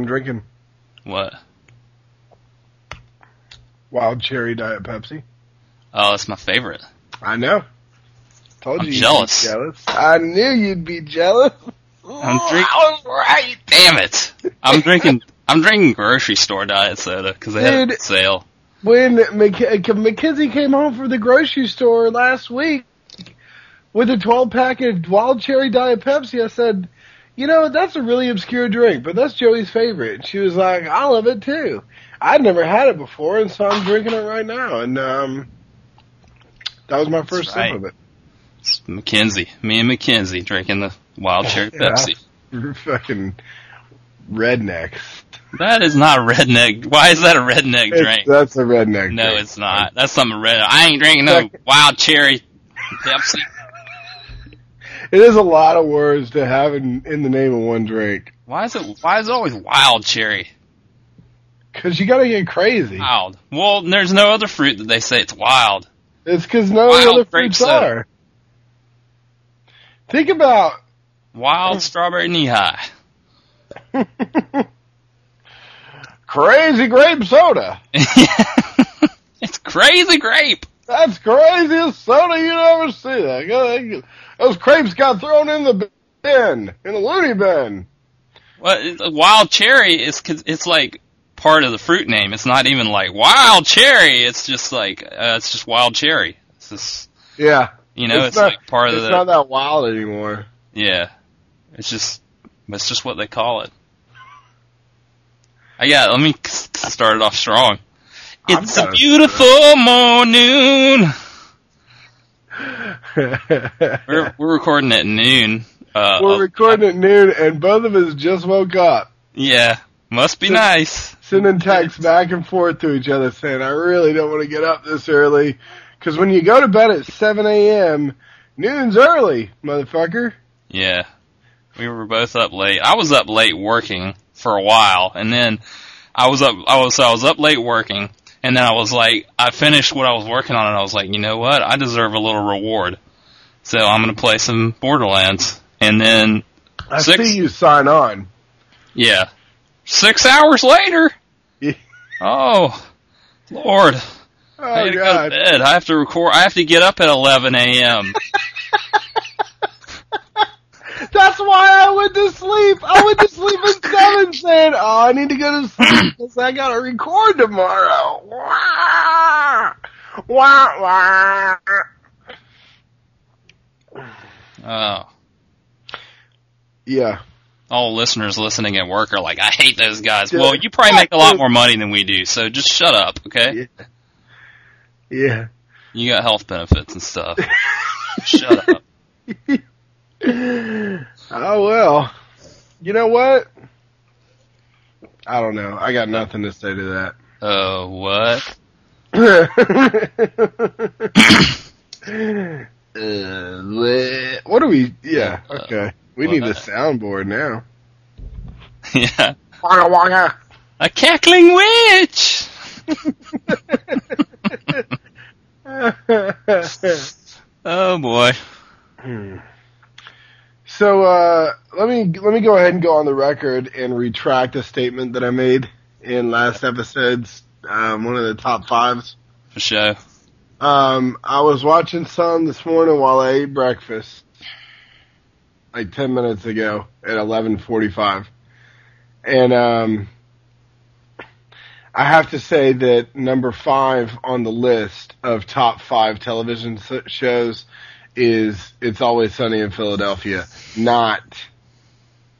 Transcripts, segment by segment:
I'm drinking? What? Wild cherry diet Pepsi. Oh, that's my favorite. I know. Told I'm you. you'd be jealous. jealous. I knew you'd be jealous. I'm Ooh, drink- I was right. Damn it! I'm drinking. I'm drinking grocery store diet soda because they had a sale. When Mc- uh, Mackenzie came home from the grocery store last week with a 12 pack of wild cherry diet Pepsi, I said, you know, that's a really obscure drink, but that's Joey's favorite. And she was like, I love it too. I'd never had it before, and so I'm drinking it right now. And, um, that was my first right. sip of it. It's Mackenzie, me and Mackenzie drinking the wild cherry Yeah. Pepsi. We're fucking rednecks. That is not a redneck. Why is that a redneck It's- drink? that's a redneck No, drink. it's not. That's something red. I ain't drinking no wild cherry Pepsi. It is a lot of words to have in, in the name of one drink. Why is it? Why is it always wild cherry? Cause you gotta get crazy. Wild. Well, there's no other fruit that they say it's wild. It's cause no Wild other fruits soda. are. Think about Wild strawberry knee high. crazy grape soda. it's crazy grape. That's craziest soda you ever see. Those crepes got thrown in the bin, in the loony bin. Well, wild cherry is it's like part of the fruit name. It's not even like wild cherry. It's just like uh, it's just wild cherry. It's just Yeah, you know, it's, It's not- like part of it's the not that wild anymore. yeah. It's just it's just what they call it. I got. Let me start it off strong. I'm It's a beautiful morning. We're we're recording at noon. Uh, We're of- recording at noon, and both of us just woke up, Yeah, must be nice. sending texts back and forth to each other, saying, "I really don't want to get up this early." Because when you go to bed at 7 a.m., noon's early, motherfucker. Yeah. We were both up late. I was up late working for a while and then I was up I was I was up late working and then I was like I finished what I was working on and I was like, "You know what? I deserve a little reward." So I'm going to play some Borderlands. And then I Six? see you sign on. yeah. 6 hours later. Yeah. Oh, Lord. Oh go to god. bed. I have to record I have to get up at 11 a.m. That's why I went to sleep. I went to sleep at seven, saying, "Oh, I need to go to sleep because I gotta record tomorrow." Wah, wah, wah. Oh. Yeah, all listeners listening at work are like, I hate those guys. Well, you probably make a lot more money than we do, so just shut up, okay? yeah. You got health benefits and stuff. shut up. Oh well. You know what? I don't know. I got nothing to say to that. Oh, what? Uh, what do we? Yeah. Okay. We need a soundboard now. yeah. A cackling witch! Oh boy. Hmm. So uh, let me let me go ahead and go on the record and retract a statement that I made in last episode's um, one of the top fives. For sure. Um, I was watching some this morning while I ate breakfast, like ten minutes ago at eleven forty-five, and um, I have to say that number five on the list of top five television shows is "It's Always Sunny in Philadelphia," not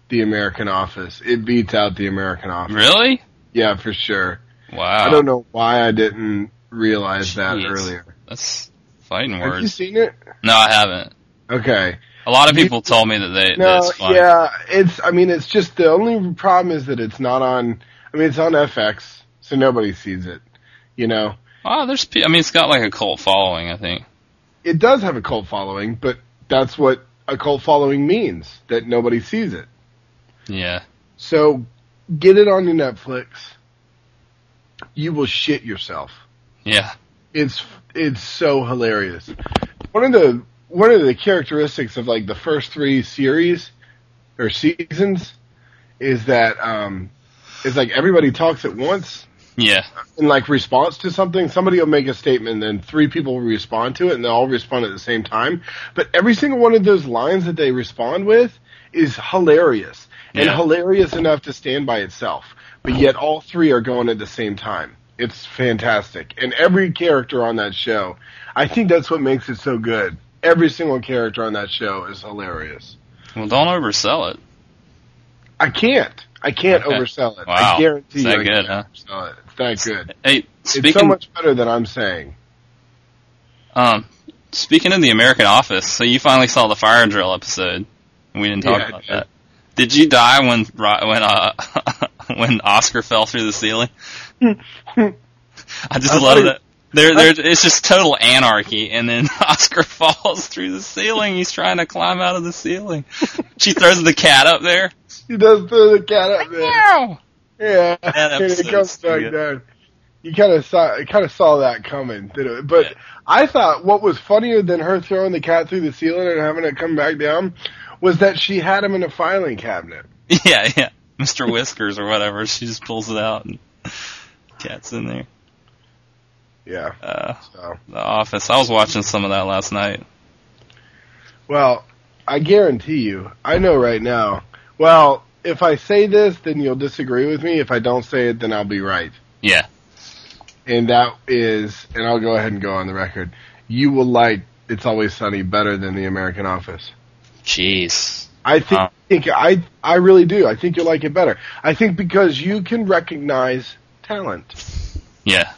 The American Office. It beats out The American Office. Really? Yeah, for sure. Wow. I don't know why I didn't realize that earlier. That's fighting Have you words. seen it? No, I haven't. Okay. A lot of You- people told me that they that No, it's fun. yeah, it's. I mean, it's just the only problem is that it's not on. I mean, it's on FX, so nobody sees it. You know, Oh, there's. I mean, it's got like a cult following. I think. It does have a cult following, but that's what a cult following means that nobody sees it. Yeah. So get it on your Netflix. You will shit yourself. Yeah. It's it's so hilarious. One of the one of the characteristics of like the first three series or seasons is that um is like everybody talks at once Yeah. in like response to something. Somebody will make a statement, and then three people will respond to it, and they'll all respond at the same time. But every single one of those lines that they respond with is hilarious and hilarious enough to stand by itself. But yet all three are going at the same time. It's fantastic, and every character on that show, I think that's what makes it so good. Every single character on that show is hilarious. Well, don't oversell it. I can't. I can't Okay. oversell it. Wow. I guarantee you. that I good, can't huh? it. It's that good. Hey, It's so much better than I'm saying. um speaking of the American Office, so you finally saw the fire drill episode. We didn't talk Yeah, about did. that. Did you die when when uh when Oscar fell through the ceiling? I just I love that. There, there, it's just total anarchy, and then Oscar falls through the ceiling. He's trying to climb out of the ceiling. She throws the cat up there. He does throw the cat up there. Meow. Yeah, and it comes back good. down. You kind of saw, kind of saw that coming, didn't it? But Yeah. I thought what was funnier than her throwing the cat through the ceiling and having it come back down was that she had him in a filing cabinet. Yeah, yeah. Mr. Whiskers or whatever. She just pulls it out and cat's in there. Yeah. Uh, So, the Office. I was watching some of that last night. well, I guarantee you, I know right now. Well, if I say this, then you'll disagree with me. If I don't say it, then I'll be right. Yeah. And that is, and I'll go ahead and go on the record. You will like It's Always Sunny better than The American Office. Jeez. I think, think I I really do. I think you'll like it better. I think because you can recognize talent. Yeah.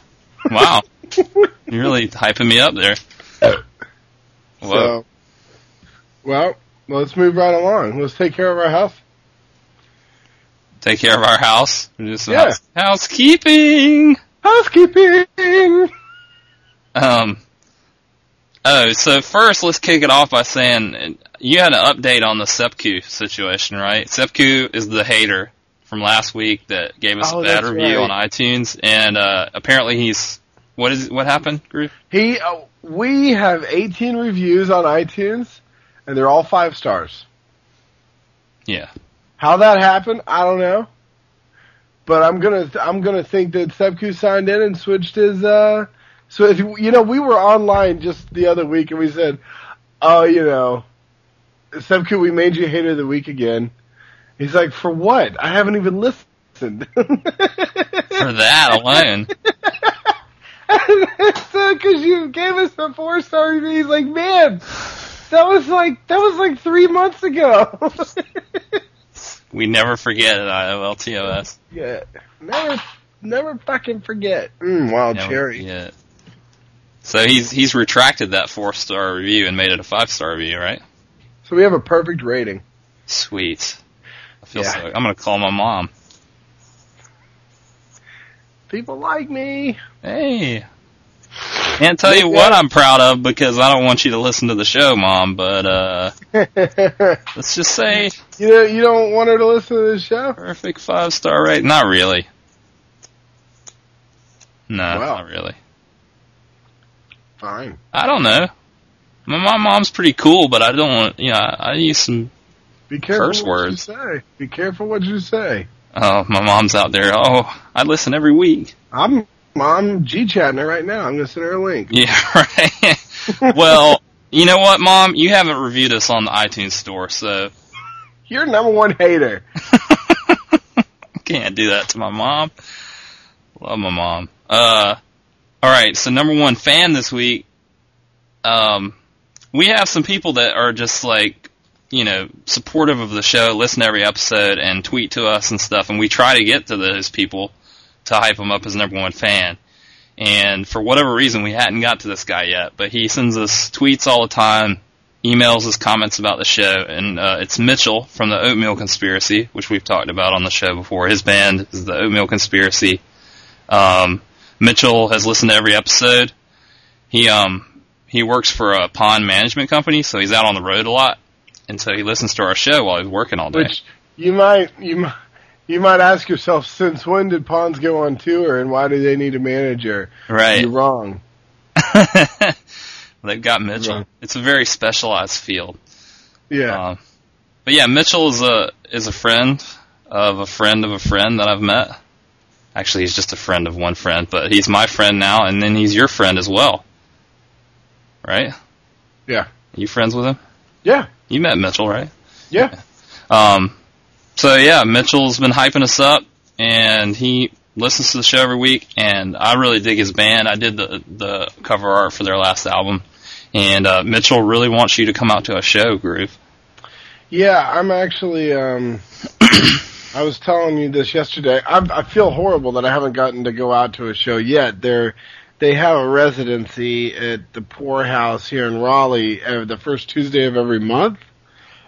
Wow. You're really hyping me up there. Whoa. So, well, let's move right along. Let's take care of our house. Take care of our house. Some Yeah. house- housekeeping. Housekeeping. Um. Oh, so first let's kick it off by saying you had an update on the Sepku situation, right? Sepku is the hater from last week that gave us Oh, a bad review right. on iTunes, and uh, apparently he's what is what happened, Groove? He, uh, we have 18 reviews on iTunes, and they're all five stars. Yeah, How that happened, I don't know. But I'm gonna, I'm gonna think that Sepku signed in and switched his, uh, so if, you know, we were online just the other week and we said, oh, you know, Sepku, we made you hater of the week again. He's like, for what? I haven't even listened. for that alone. so, cause you gave us a four star review, he's like, man, that was like, that was like three months ago. We never forget at IOLTOS. yeah, never, never fucking forget. Mm, wild Never cherry. forget. So he's he's retracted that four star review and made it a five star review, right? So we have a perfect rating. Sweet. I feel Yeah. so. I'm gonna call my mom. People like me. Hey. Can't tell you what I'm proud of because I don't want you to listen to the show, Mom, but uh you let's just say know, you don't want her to listen to the show. perfect five star rate. Not really. No, Wow. not really. Fine. I don't know. My, my mom's pretty cool, but I don't want you know, I, I use some Be careful Curse what words. you say. Be careful what you say. oh my mom's out there. Oh, I listen every week. I'm I'm G chatting her right now. I'm gonna send her a link. Yeah, right. well, you know what, Mom? You haven't reviewed us on the iTunes store, so You're number one hater. Can't do that to my mom. Love my mom. Uh, all right. So number one fan this week. Um, we have some people that are just like, you know, supportive of the show, listen to every episode, and tweet to us and stuff. And we try to get to those people to hype him up as number one fan. And for whatever reason, we hadn't got to this guy yet. But he sends us tweets all the time, emails us comments about the show, and uh, it's Mitchell from the Oatmeal Conspiracy, which we've talked about on the show before. His band is the Oatmeal Conspiracy. Um, Mitchell has listened to every episode. He um he works for a pond management company, so he's out on the road a lot, and so he listens to our show while he's working all day. Which you might you might you might ask yourself, since when did Pawns go on tour, and why do they need a manager? right. You're wrong. They've got Mitchell. Right. It's a very specialized field. Yeah. Um, but yeah, Mitchell is a is a friend of a friend of a friend that I've met. Actually, he's just a friend of one friend, but he's my friend now, and then he's your friend as well. Right? Yeah. You friends with him? Yeah. You met Mitchell, right? Yeah. Um, so yeah, Mitchell's been hyping us up, and he listens to the show every week, and I really dig his band. I did the the cover art for their last album, and uh, Mitchell really wants you to come out to a show, Groove. Yeah, I'm actually. Um, I was telling you this yesterday. I, I feel horrible that I haven't gotten to go out to a show yet. They're they have a residency at the Pour House here in Raleigh uh, the first Tuesday of every month,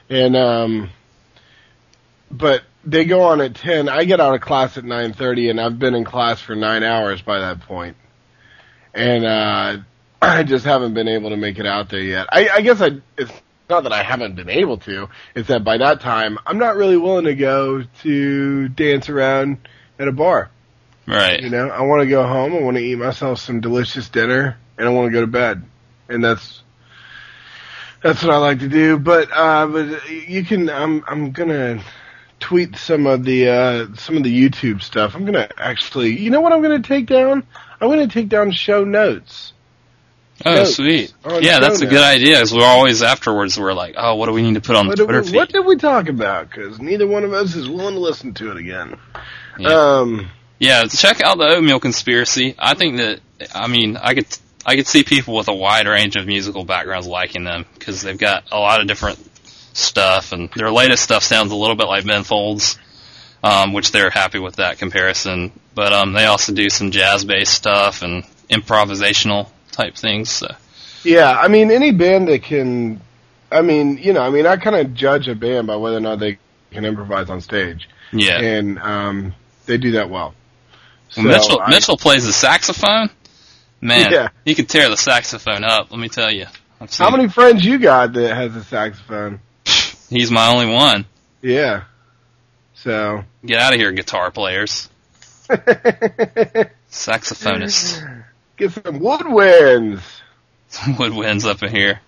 and um, but they go on at ten. I get out of class at nine thirty, and I've been in class for nine hours by that point. and uh, I just haven't been able to make it out there yet. I, I guess I it's not that I haven't been able to. It's that by that time I'm not really willing to go to dance around at a bar. Right. You know, I want to go home. I want to eat myself some delicious dinner, and I want to go to bed. And that's that's what I like to do. But uh, but you can. I'm I'm gonna tweet some of the uh, some of the YouTube stuff. I'm gonna actually. You know what I'm gonna take down? I'm gonna take down show notes. Oh, Notes sweet. Yeah, that's a good idea. Because we're always afterwards. We're like, oh, what do we need to put on the What did, Twitter we, feed? what did we talk about? Because neither one of us is willing to listen to it again. Yeah. Um, Yeah, check out the Oatmeal Conspiracy. I think that I mean I could I could see people with a wide range of musical backgrounds liking them because they've got a lot of different stuff, and their latest stuff sounds a little bit like Ben Folds, um, which they're happy with that comparison. But um, they also do some jazz-based stuff and improvisational type things. So. Yeah, I mean, any band that can, I mean, you know, I mean, I kind of judge a band by whether or not they can improvise on stage, Yeah, and um, they do that well. So Mitchell I- Mitchell plays the saxophone. Man, Yeah. he could tear the saxophone up. Let me tell you. How many friends you got that has a saxophone? He's my only one. Yeah. So. Get out of here, guitar players. Saxophonists. Get some woodwinds. Some woodwinds up in here.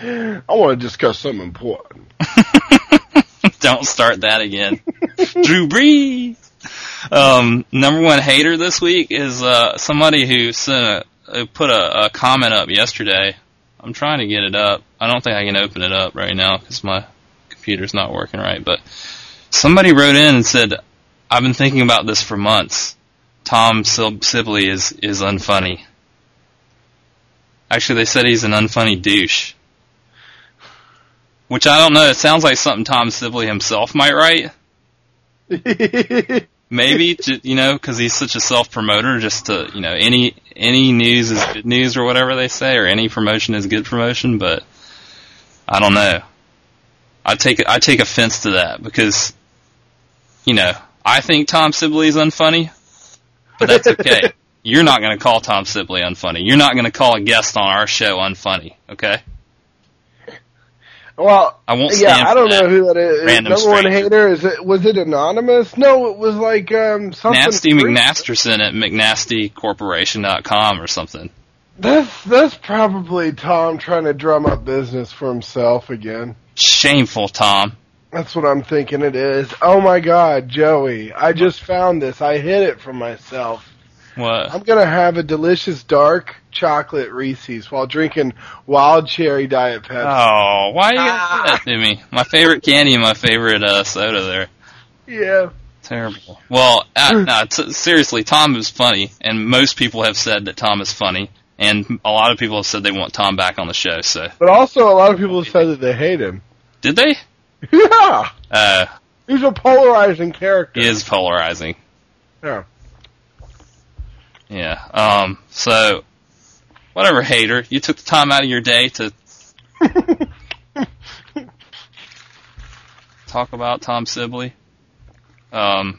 I want to discuss something important. Don't start that again. Drew Brees. Um, number one hater this week is uh, somebody who sent a, who put a, a comment up yesterday. I'm trying to get it up. I don't think I can open it up right now because my computer's not working right. But somebody wrote in and said, "I've been thinking about this for months. Tom Sibley is is unfunny." Actually, they said he's an unfunny douche. Which I don't know. It sounds like something Tom Sibley himself might write. Maybe you know because he's such a self promoter. Just to you know, any any news is good news or whatever they say, or any promotion is good promotion. But I don't know. I take I take offense to that because you know I think Tom Sibley is unfunny, but that's okay. You're not going to call Tom Sibley unfunny. You're not going to call a guest on our show unfunny. Okay. well, I won't yeah, I don't that. know who that is. Random Number one hater is it? Was it anonymous? No, it was like um something. Nasty McNasterson at McNastyCorporation.com or something. That's that's probably Tom trying to drum up business for himself again. Shameful, Tom. That's what I'm thinking it is. Oh my God, Joey! I just found this. I hid it from myself. What? I'm gonna have a delicious dark chocolate Reese's while drinking wild cherry Diet Pepsi. Oh, why are you gotta Ah. do that to me? My favorite candy and my favorite uh, soda there. Yeah. Terrible. Well, uh, no, t- seriously, Tom is funny, and most people have said that Tom is funny, and a lot of people have said they want Tom back on the show. So, But also, a lot of people have said that they hate him. did they? Yeah, Uh, he's a polarizing character. he is polarizing. Yeah. Yeah. Um. So, whatever, hater. You took the time out of your day to talk about Tom Sibley. Um.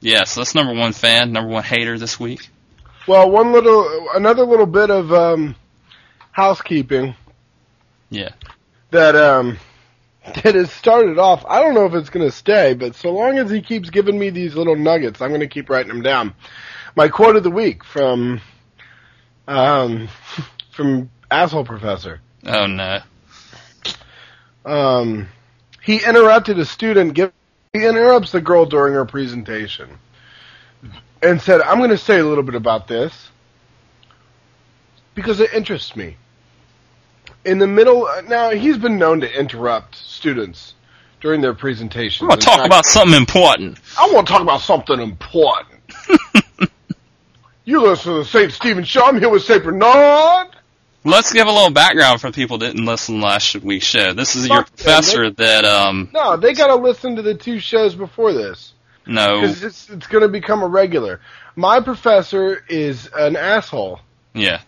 Yeah. So that's number one fan, number one hater this week. Well, one little, another little bit of um, housekeeping Yeah. that um, that has started off. I don't know if it's going to stay, but so long as he keeps giving me these little nuggets, I'm going to keep writing them down. My quote of the week from um, from asshole professor. Oh no. Um, he interrupted a student giving he interrupts the girl during her presentation and said, I'm going to say a little bit about this because it interests me. In the middle, now he's been known to interrupt students during their presentations. I want to talk about something important. I want to talk about something important. you listen to the St. Stephen Show. I'm here with St. Bernard. Let's give a little background for people that didn't listen last week's show. This is your Fuck them, professor that, um, No, they got to listen to the two shows before this. No, Because it's, it's going to become a regular. My professor is an asshole. yeah.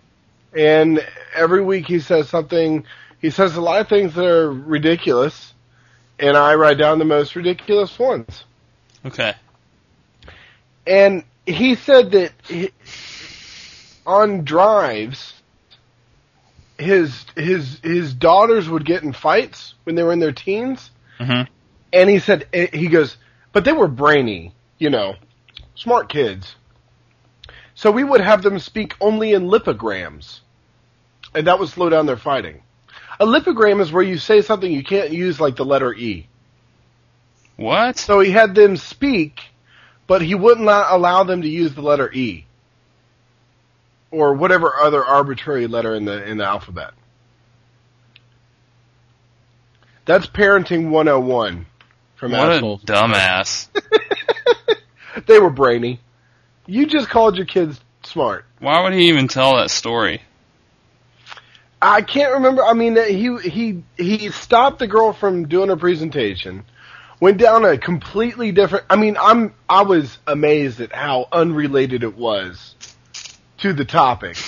And every week he says something, he says a lot of things that are ridiculous. And I write down the most ridiculous ones. Okay. And he said that he, on drives, his his his daughters would get in fights when they were in their teens, hmm and he said he goes, but they were brainy, you know, smart kids. So we would have them speak only in lipograms, and that would slow down their fighting. A lipogram is where you say something you can't use, like the letter E. What? So he had them speak, but he wouldn't allow allow them to use the letter E. Or whatever other arbitrary letter in the in the alphabet. That's parenting 101 from What a dumbass. They were brainy. You just called your kids smart. Why would he even tell that story? I can't remember. I mean, he he he stopped the girl from doing her presentation, went down a completely different. I mean, I'm I was amazed at how unrelated it was to the topic,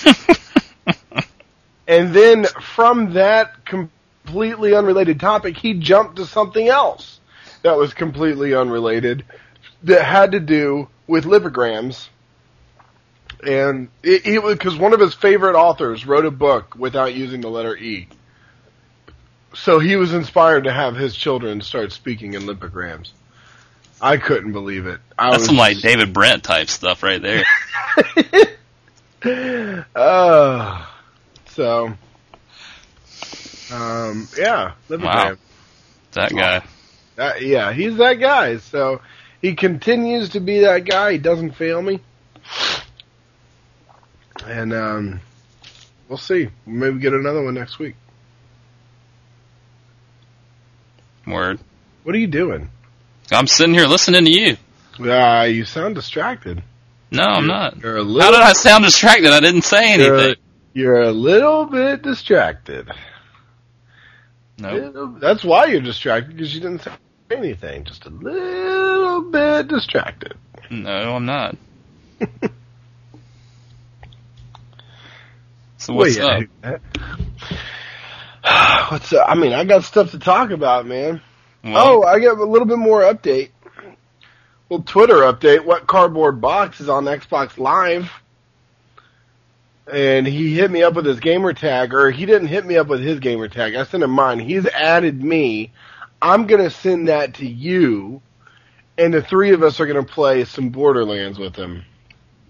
and then from that completely unrelated topic, he jumped to something else that was completely unrelated that had to do with lipograms. And it, it was because one of his favorite authors wrote a book without using the letter E. So he was inspired to have his children start speaking in lipograms. I couldn't believe it. I That's was, some like David Brent type stuff right there. Uh, so, um, yeah, lipogram. Wow. That guy. That, yeah, he's that guy. So he continues to be that guy. He doesn't fail me. And um, we'll see. Maybe get another one next week. Word. What are you doing? I'm sitting here listening to you. Uh, you sound distracted. No, I'm not. You're a How did I sound distracted? I didn't say you're, anything. you're a little bit distracted. No. Little- That's why you're distracted because you didn't say anything. Just a little bit distracted. No, I'm not. So what's Well, up? What's up? I mean, I got stuff to talk about, man. Oh, I got a little bit more update. Well, Twitter update. What cardboard box is on Xbox Live? And he hit me up with his gamer tag, or he didn't hit me up with his gamer tag. I sent him mine. He's added me. I'm gonna send that to you, and the three of us are gonna play some Borderlands with him.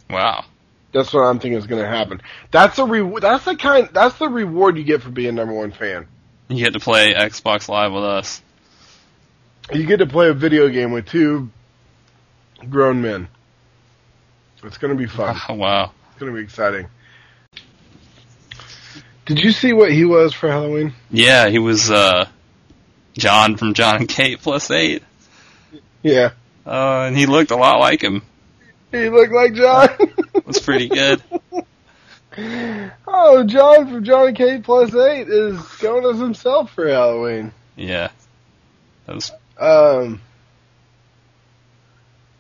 wow. That's what I'm thinking is going to happen. That's a re- That's the kind. That's the reward you get for being number one fan. You get to play Xbox Live with us. You get to play a video game with two grown men. It's going to be fun. Oh, wow. It's going to be exciting. Did you see what he was for Halloween? Yeah, he was uh John from John and Kate plus eight. Yeah, Uh, and he looked a lot like him. he looked like John. That's pretty good. oh, John from John and Kate plus eight is going as himself for Halloween. Yeah. That was Um,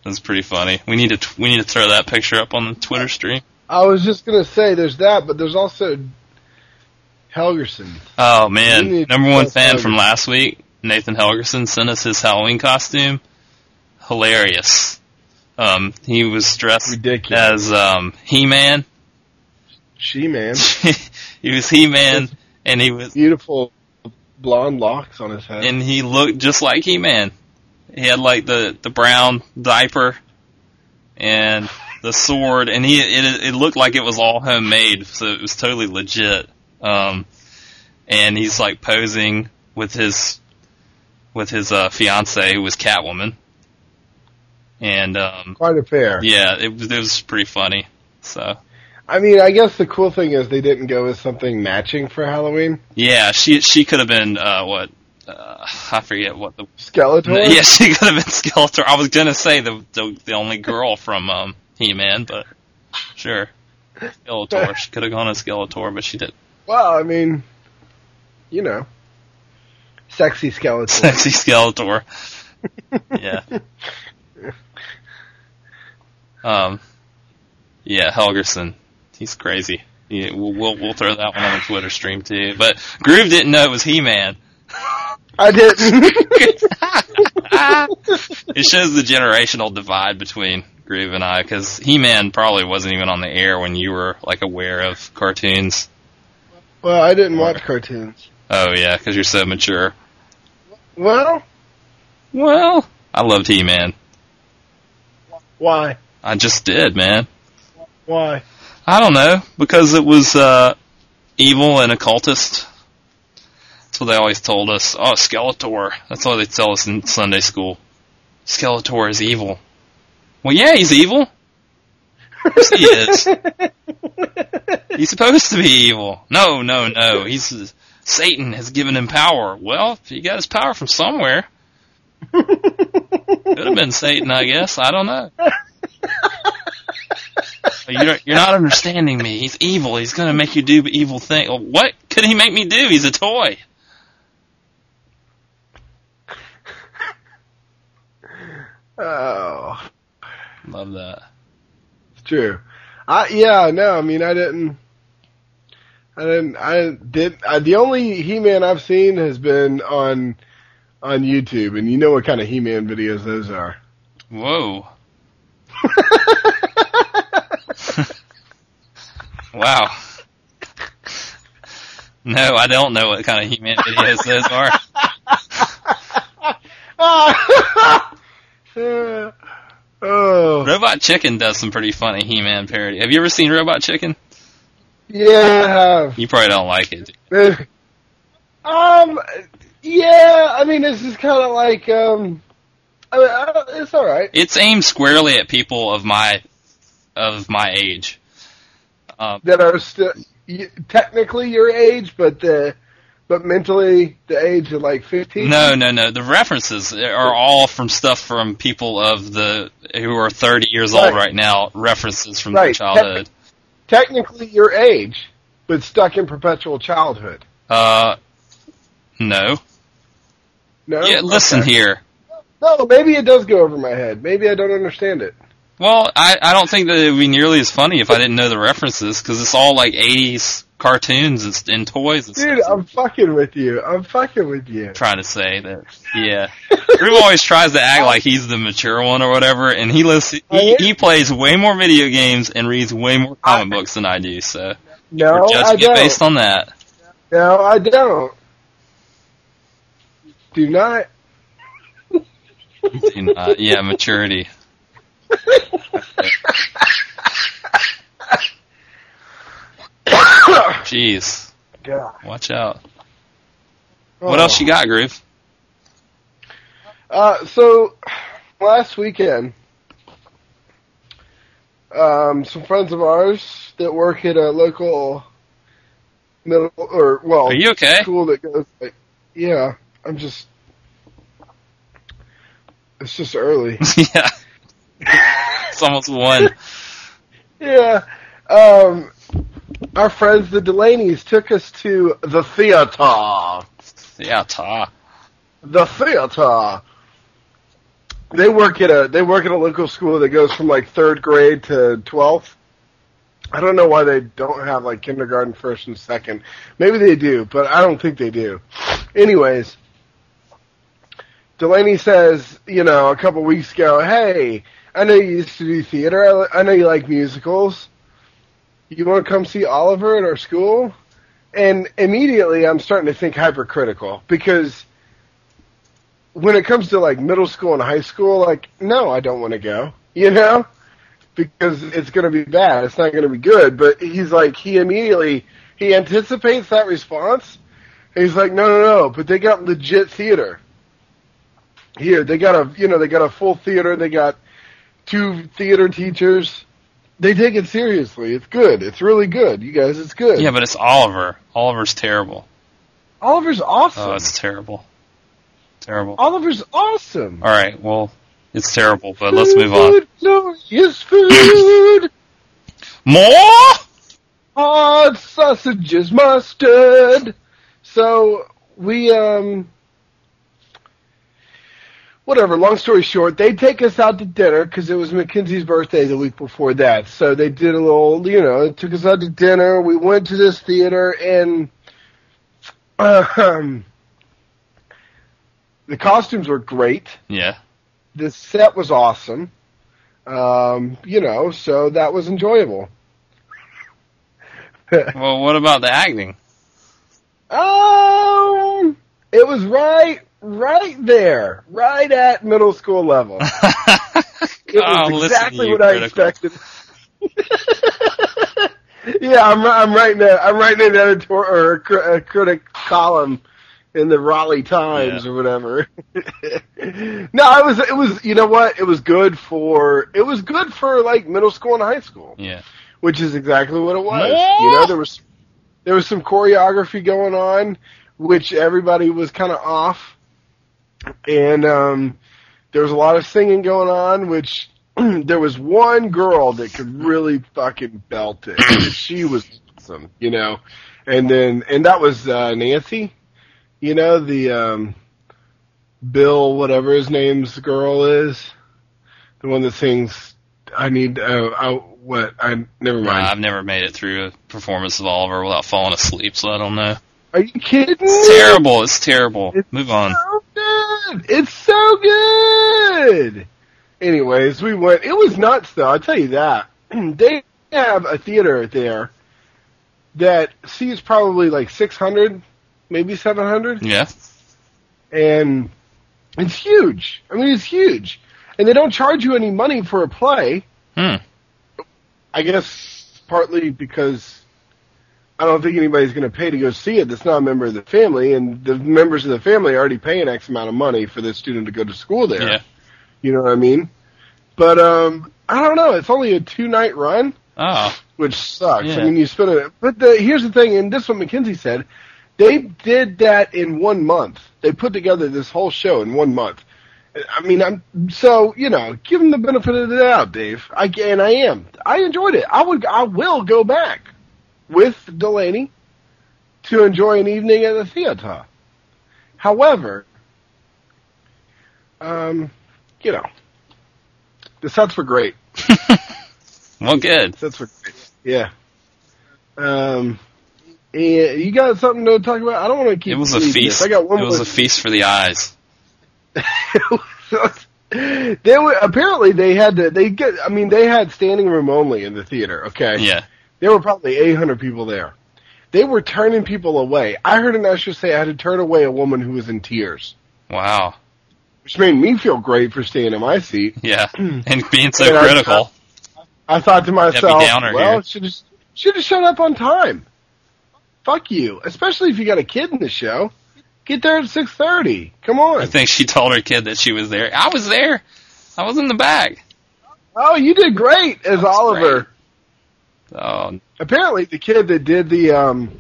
that was pretty funny. We need to t- we need to throw that picture up on the Twitter stream. I was just going to say there's that, but there's also Helgerson. Oh man, number one fan that. from last week, Nathan Helgerson sent us his Halloween costume. Hilarious. Um, he was dressed Ridiculous. as um He-Man. She man. he was He-Man, and he was beautiful blonde locks on his head. and he looked just like He-Man. He had like the the brown diaper and the sword, and he it it looked like it was all homemade, so it was totally legit. Um, and he's like posing with his with his uh, fiance, who was Catwoman, and um, Quite a pair. yeah, it was it was pretty funny. So I mean, I guess the cool thing is they didn't go with something matching for Halloween. yeah, she she could have been uh, what uh, I forget what the Skeletor. yeah she could have been Skeletor. I was gonna say the the, the only girl from um, He Man, but sure, Skeletor. she could have gone as Skeletor, but she didn't. Well, I mean, you know, sexy Skeletor. Sexy Skeletor. yeah. Um. Yeah, Helgerson. He's crazy. Yeah, we'll, we'll we'll throw that one on the Twitter stream too. But Groove didn't know it was He Man. I didn't. it shows the generational divide between Groove and I, because He Man probably wasn't even on the air when you were like aware of cartoons. well, I didn't watch cartoons. Oh yeah, because you're so mature. Well, Well, I loved He Man. why? I just did, man. Why? I don't know because it was uh, evil and occultist. That's what they always told us. Oh, Skeletor. That's what they tell us in Sunday school. Skeletor is evil. Well, yeah, he's evil. Of course he is. He's supposed to be evil. No, no, no. He's Satan has given him power. Well, he got his power from somewhere. Could have been Satan, I guess. I don't know. You're, you're not understanding me. He's evil. He's going to make you do evil things. What could he make me do? He's a toy. Oh, Love that. it's true. I yeah, no, I mean, I didn't. I didn't. I did. I, the only He-Man I've seen has been on on YouTube, and you know what kind of He-Man videos those are. Whoa. wow. No, I don't know what kind of He-Man videos those are. oh, Robot Chicken does some pretty funny He-Man parody. Have you ever seen Robot Chicken? Yeah. You probably don't like it. Um, yeah. I mean, this is kind of like um. I mean, I, it's all right. It's aimed squarely at people of my of my age. Um, That are still technically your age, but the but mentally the age of like fifteen. no, no, no. The references are all from stuff from people of the who are 30 years old Right. right now. References from their Right. childhood. Technically your age, but stuck in perpetual childhood. Uh, no. No. Yeah, listen Okay. here. No, maybe it does go over my head. Maybe I don't understand it. Well, I I don't think that it would be nearly as funny if I didn't know the references because it's all like 80s cartoons and, and toys and Dude, stuff. I'm fucking with you. I'm fucking with you. trying to say that. Yeah, Rube always tries to act like he's the mature one or whatever, and he listens. He, he plays way more video games and reads way more comic books than I do. So No, I don't. based on that. No, I don't. Do not. Do not- yeah, maturity. Jeez, God. watch out. What else you got, Groove? Uh, so last weekend, um, some friends of ours that work at a local middle or well Are you okay? school that goes like, yeah, I'm just, it's just early. yeah, it's almost one. yeah, um, our friends the Delaney's took us to the theater. Theater. the theater. They work at a they work at a local school that goes from like third grade to twelfth. I don't know why they don't have like kindergarten first and second. Maybe they do, but I don't think they do. Anyways, Delaney says, you know, a couple weeks ago, hey, I know you used to do theater. I, I know you like musicals. You want to come see Oliver at our school? And immediately I'm starting to think hypercritical because when it comes to like middle school and high school, like, no, I don't want to go, you know, because it's going to be bad. It's not going to be good. But he's like, he immediately, he anticipates that response. He's like, no, no, no, but they got legit theater here. They got a, you know, they got a full theater. They got, two theater teachers. They take it seriously. It's good. It's really good. You guys, it's good. Yeah, but it's Oliver. Oliver's terrible. Oliver's awesome. Oh, it's terrible. Terrible. Oliver's awesome. All right, well, it's terrible, but let's move on. Food, glorious food. More? hot sausages, mustard. So we um whatever, long story short, they take us out to dinner because it was Mackenzie's birthday the week before that. So they did a little, you know, took us out to dinner. We went to this theater and um, the costumes were great. Yeah. The set was awesome. Um, you know, so that was enjoyable. Well, what about the acting? Um, it was right, right there, right at middle school level. It was exactly what I expected. yeah, I'm, I'm writing a, I'm writing an editor or a, a critic column in the Raleigh Times Yeah. or whatever. no, it was, it was, you know what? It was good for, it was good for like middle school and high school Yeah. which is exactly what it was. Yeah. You know, there was there was some choreography going on, which everybody was kind of off, and um, there was a lot of singing going on, which there was one girl that could really fucking belt it. she was awesome, you know, and then and that was uh, Nancy, you know, the um, Bill whatever his name's girl is, the one that sings. I need. Uh, I, what? I never mind. I've never made it through a performance of Oliver without falling asleep, so I don't know. Are you kidding? It's terrible. It's terrible. It's Move on. Good. It's so good. Anyways, we went. It was nuts, though. I'll tell you that. they have a theater there that seats probably like 600, maybe 700, Yeah. and it's huge. I mean, it's huge, and they don't charge you any money for a play. Hmm. I guess partly because I don't think anybody's going to pay to go see it that's not a member of the family, and the members of the family are already paying X amount of money for this student to go to school there. Yeah. You know what I mean? But um, I don't know. It's only a two night run, Oh. which sucks. Yeah. I mean, you spend it. But the, here's the thing, and this is what Mackenzie said. They did that in one month. They put together this whole show in one month. I mean, I'm so you know, give them the benefit of the doubt, Dave. I and I am. I enjoyed it. I would. I will go back with Delaney to enjoy an evening at the theater. However, um, you know, the sets were great. Well, good. Sets were great. Yeah. Um, and you got something to talk about? I don't want to keep. It was a feast. this. I got one it was a feast for the eyes. they were apparently they had to they get I mean they had standing room only in the theater, okay? Yeah. There were probably 800 people there. They were turning people away. I heard an usher say I had to turn away a woman who was in tears, Wow. which made me feel great for staying in my seat. Yeah. And being so And critical. I thought to myself, well, should have should have showed up on time. Fuck you, especially if you got a kid in the show. Get there at 6:30. Come on. I think she told her kid that she was there. I was there. I was in the back. Oh, you did great as Oliver. Oh, apparently the kid that did the um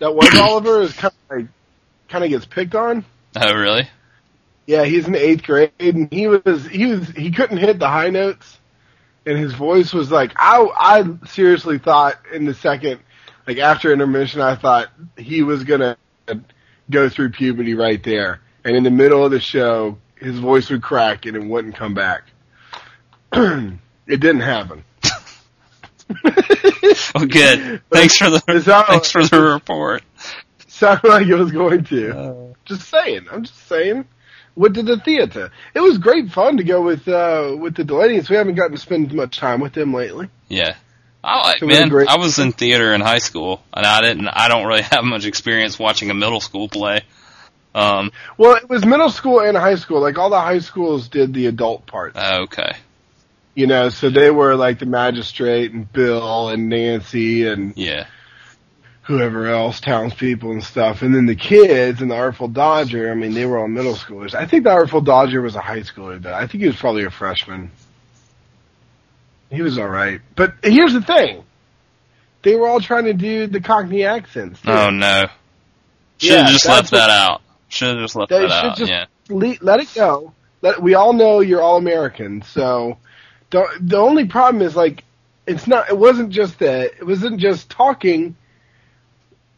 that was Oliver is kind of like, kind of gets picked on. oh, really? Yeah, he's in eighth grade and he was he was he couldn't hit the high notes, and his voice was like I I seriously thought in the second like after intermission I thought he was gonna go through puberty right there, and in the middle of the show his voice would crack and it wouldn't come back. it didn't happen. Well, good. Thanks for the It's thanks for the report. Sounded like it was going to. Uh, Just saying. I'm just saying. Went to the theater. It was great fun to go with uh with the Delaney's. We haven't gotten to spend much time with them lately. yeah. I like So we had man. great- I was in theater in high school, and I didn't. I don't really have much experience watching a middle school play. Um. Well, it was middle school and high school. Like all the high schools did the adult parts. Okay. You know, so they were like the magistrate and Bill and Nancy and Yeah. whoever else, townspeople and stuff. And then the kids and the Artful Dodger, I mean, they were all middle schoolers. I think the Artful Dodger was a high schooler, though. I think he was probably a freshman. He was alright. But here's the thing. They were all trying to do the Cockney accents. too. Oh no. Should have Yeah, just left that out. Should have just left that should out. just- yeah. Le- let it go. Let, we all know you're all American, so the only problem is like it's not. It wasn't just that. It wasn't just talking,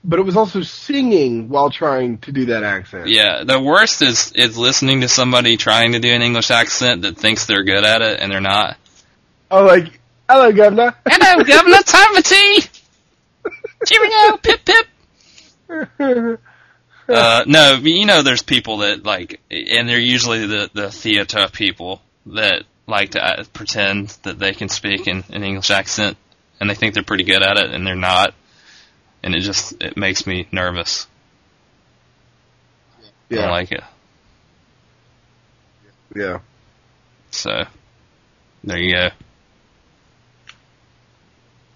but it was also singing while trying to do that accent. Yeah. The worst is is listening to somebody trying to do an English accent that thinks they're good at it and they're not. Oh, like hello, governor. Hello, Governor. Time for tea. Cheerio. Pip pip. Uh, no, you know, there's people that like, and they're usually the the theater people that like to uh, pretend that they can speak in an English accent, and they think they're pretty good at it, and they're not, and it just it makes me nervous. Yeah. I don't like it. yeah. So there you go.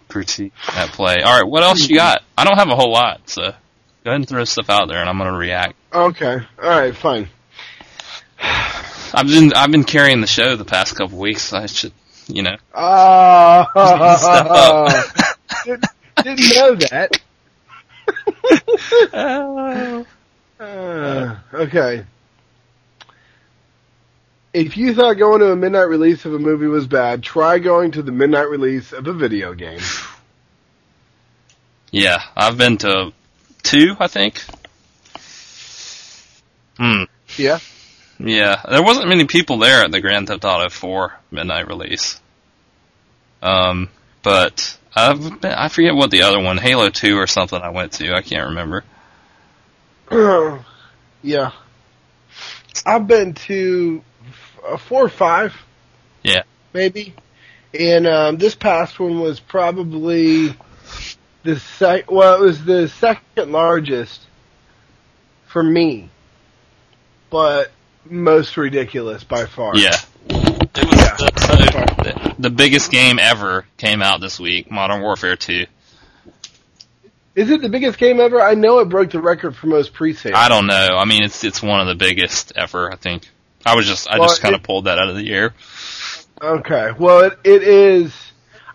Pretty at play. All right, what else you got? I don't have a whole lot, so go ahead and throw stuff out there, and I'm gonna react. Okay, all right, fine. I've been I've been carrying the show the past couple weeks. So I should, you know. Ah, didn't, didn't know that. Uh, okay. If you thought going to a midnight release of a movie was bad, try going to the midnight release of a video game. Yeah, I've been to two, I think. Hmm. Yeah. Yeah, there wasn't many people there at the Grand Theft Auto 4 midnight release. Um, but I've been, I forget what the other one, Halo 2 or something I went to. I can't remember. yeah. I've been to uh, four or five. Yeah. Maybe. And um, this past one was probably the sec- well, it was the second largest for me, but most ridiculous by far. Yeah. It was Yeah. the, the, the biggest game ever came out this week, Modern Warfare 2. Is it the biggest game ever? I know it broke the record for most pre-sales. I don't know. I mean, it's it's one of the biggest ever, I think. I was just I Well, just kind of pulled that out of the air. Okay. Well, it, it is.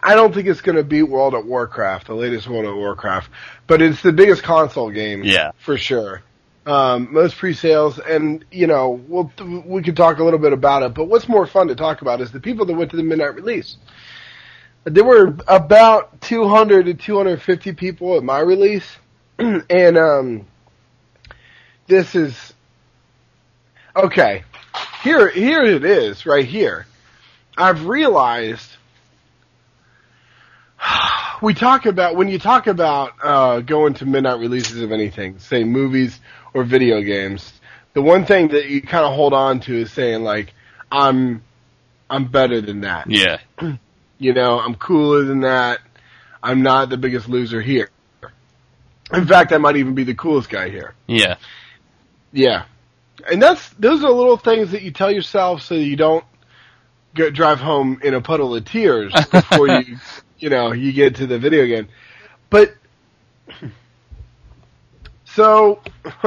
I don't think it's going to beat World of Warcraft, the latest World of Warcraft, but it's the biggest console game. Yeah. for sure. Um, most pre-sales, and you know, we'll we could talk a little bit about it. But what's more fun to talk about is the people that went to the midnight release. There were about 200 to 250 people at my release, and um, this is okay. Here, here it is, right here. I've realized we talk about when you talk about uh, going to midnight releases of anything, say movies or video games. The one thing that you kind of hold on to is saying like, "I'm, I'm better than that." Yeah. You know, I'm cooler than that. I'm not the biggest loser here. In fact, I might even be the coolest guy here. Yeah. Yeah, and that's those are little things that you tell yourself so you don't go, drive home in a puddle of tears before you, you know, you get to the video game. But so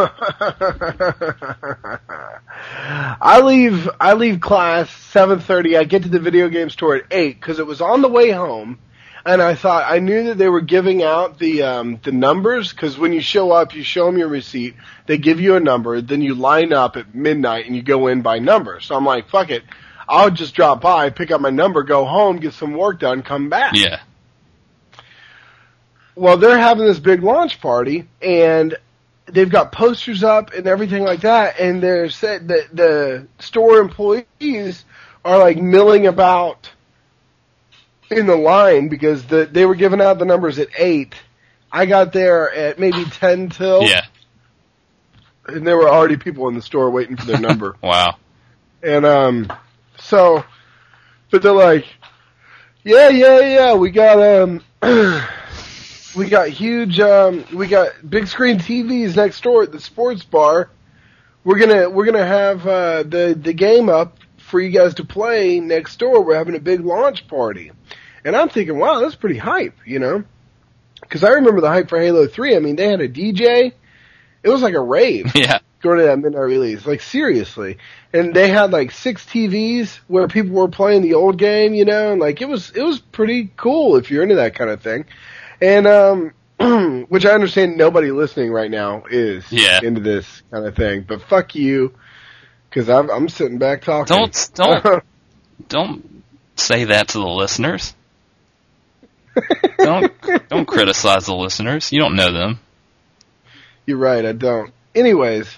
I leave I leave class seven thirty. I get to the video game store at eight because it was on the way home. And I thought I knew that they were giving out the um, the numbers because when you show up, you show them your receipt. They give you a number, then you line up at midnight and you go in by number. So I'm like, fuck it, I'll just drop by, pick up my number, go home, get some work done, come back. Yeah. Well, they're having this big launch party, and they've got posters up and everything like that. And they're said that the store employees are like milling about in the line because the, they were giving out the numbers at eight. I got there at maybe ten till, Yeah. and there were already people in the store waiting for their number. Wow. And um, so, but they're like, yeah, yeah, yeah, we got um, we got huge um, we got big screen TVs next door at the sports bar. We're gonna we're gonna have uh, the the game up for you guys to play next door. We're having a big launch party, and I'm thinking, wow, that's pretty hype, you know. Because I remember the hype for Halo 3. I mean, they had a DJ. It was like a rave Yeah. going to that midnight release. Like, seriously. And they had like six TVs where people were playing the old game, you know, and like, it was, it was pretty cool if you're into that kind of thing. And, um, which I understand nobody listening right now is Yeah. into this kind of thing. But fuck you. Cause I'm, I'm sitting back talking. Don't don't don't say that to the listeners. Don't don't criticize the listeners. You don't know them. You're right, I don't. Anyways,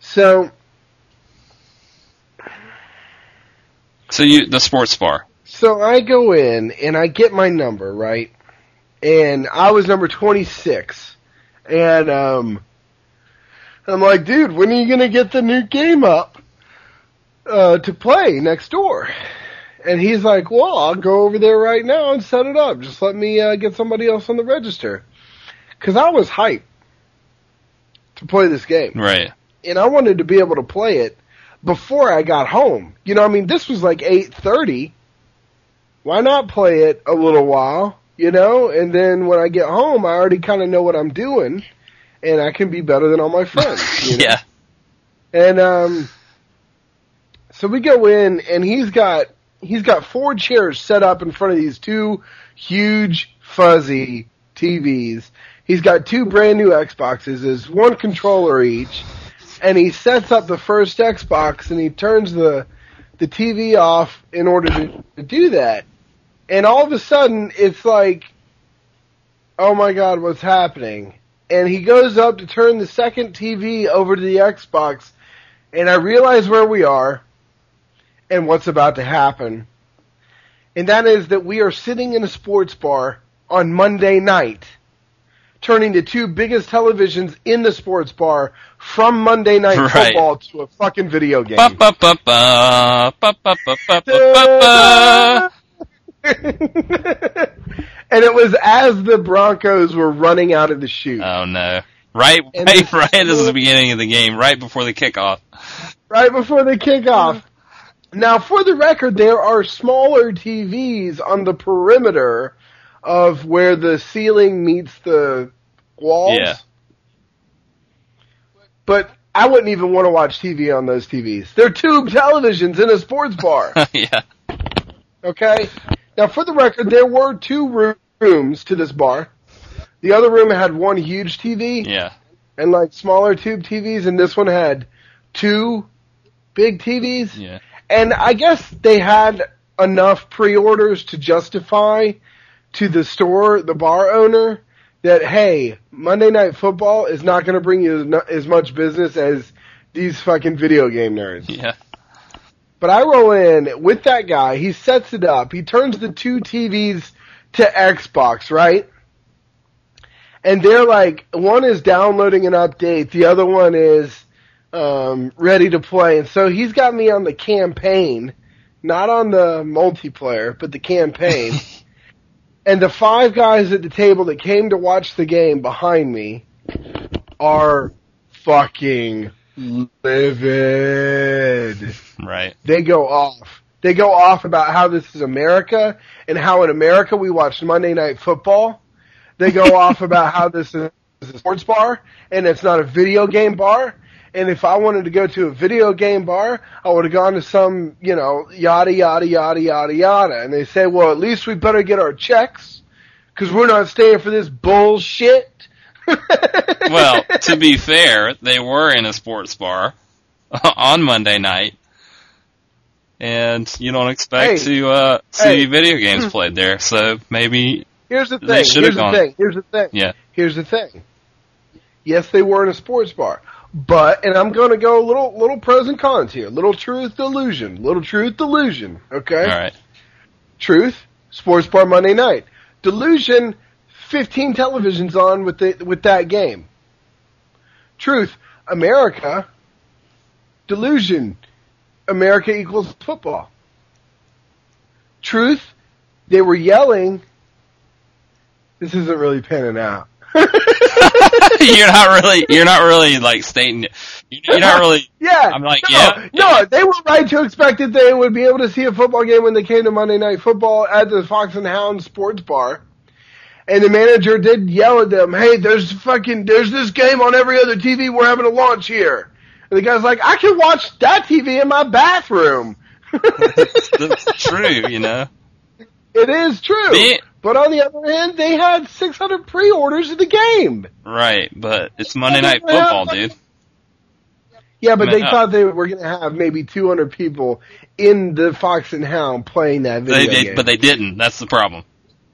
so So you the sports bar. so I go in and I get my number, right? And I was number 26. And um I'm like, dude, when are you going to get the new game up uh to play next door? And he's like, "Well, I'll go over there right now and set it up. Just let me uh, get somebody else on the register." Cuz I was hyped to play this game. Right. and I wanted to be able to play it before I got home. You know, I mean, this was like 8:30. Why not play it a little while, you know? And then when I get home, I already kind of know what I'm doing and I can be better than all my friends, you know? yeah. And um so we go in and he's got he's got four chairs set up in front of these two huge fuzzy TVs. He's got two brand new Xboxes, there's one controller each, and he sets up the first Xbox and he turns the the TV off in order to, to do that. And all of a sudden it's like oh my god, what's happening? And he goes up to turn the second TV over to the Xbox, and I realize where we are and what's about to happen. And that is that we are sitting in a sports bar on Monday night, turning the two biggest televisions in the sports bar from Monday night Right. football to a fucking video game. and it was as the Broncos were running out of the chute. Oh no! Right, And right, this- right. This is the beginning of the game, right before the kickoff. right before the kickoff. Now, for the record, there are smaller TVs on the perimeter of where the ceiling meets the walls. Yeah. But I wouldn't even want to watch TV on those TVs. They're tube televisions in a sports bar. yeah, Okay? Now, for the record, there were two rooms to this bar. The other room had one huge TV yeah, and like smaller tube TVs, and this one had two big TVs. yeah. And I guess they had enough pre-orders to justify to the store, the bar owner, that hey, Monday Night Football is not going to bring you as, as much business as these fucking video game nerds. Yeah. But I roll in with that guy. He sets it up. He turns the two TVs to Xbox, right? And they're like, one is downloading an update, the other one is um, ready to play. And so he's got me on the campaign, not on the multiplayer, but the campaign. and the five guys at the table that came to watch the game behind me are fucking livid Right. they go off. They go off about how this is America and how in America we watch Monday Night Football. They go off about how this is a sports bar and it's not a video game bar. And if I wanted to go to a video game bar, I would have gone to some, you know, yada yada yada yada yada. And they say, well, at least we better get our checks because we're not staying for this bullshit. Well, to be fair, they were in a sports bar on Monday night, and you don't expect Hey. to uh, see Hey. video games played there. So maybe, Here's the thing. Here's the gone. thing. Here's the thing. yeah, Here's the thing. Yes, they were in a sports bar, but and I'm going to go a little little pros and cons here. Little truth delusion. Little truth delusion. Okay. all right, Truth. Sports bar Monday night. Delusion. 15 televisions on with the with that game. Truth. America. Delusion. America equals football. Truth. They were yelling. This isn't really panning out. you're not really, you're not really like stating, it. you're not really. Yeah. I'm like, no, yeah, No, they were right to expect that they would be able to see a football game when they came to Monday Night Football at the Fox and Hound Sports Bar. And the manager did yell at them, "Hey, there's fucking there's this game on every other TV. We're having a launch here." And the guy's like, "I can watch that TV in my bathroom." that's, that's true, you know. It is true. But on the other hand, they had 600 pre-orders of the game. Right, but it's Monday Night. Football, dude. Yeah, but Man, they uh, thought they were going to have maybe 200 people in the Fox and Hound playing that video They, they, game. but they didn't. That's the problem.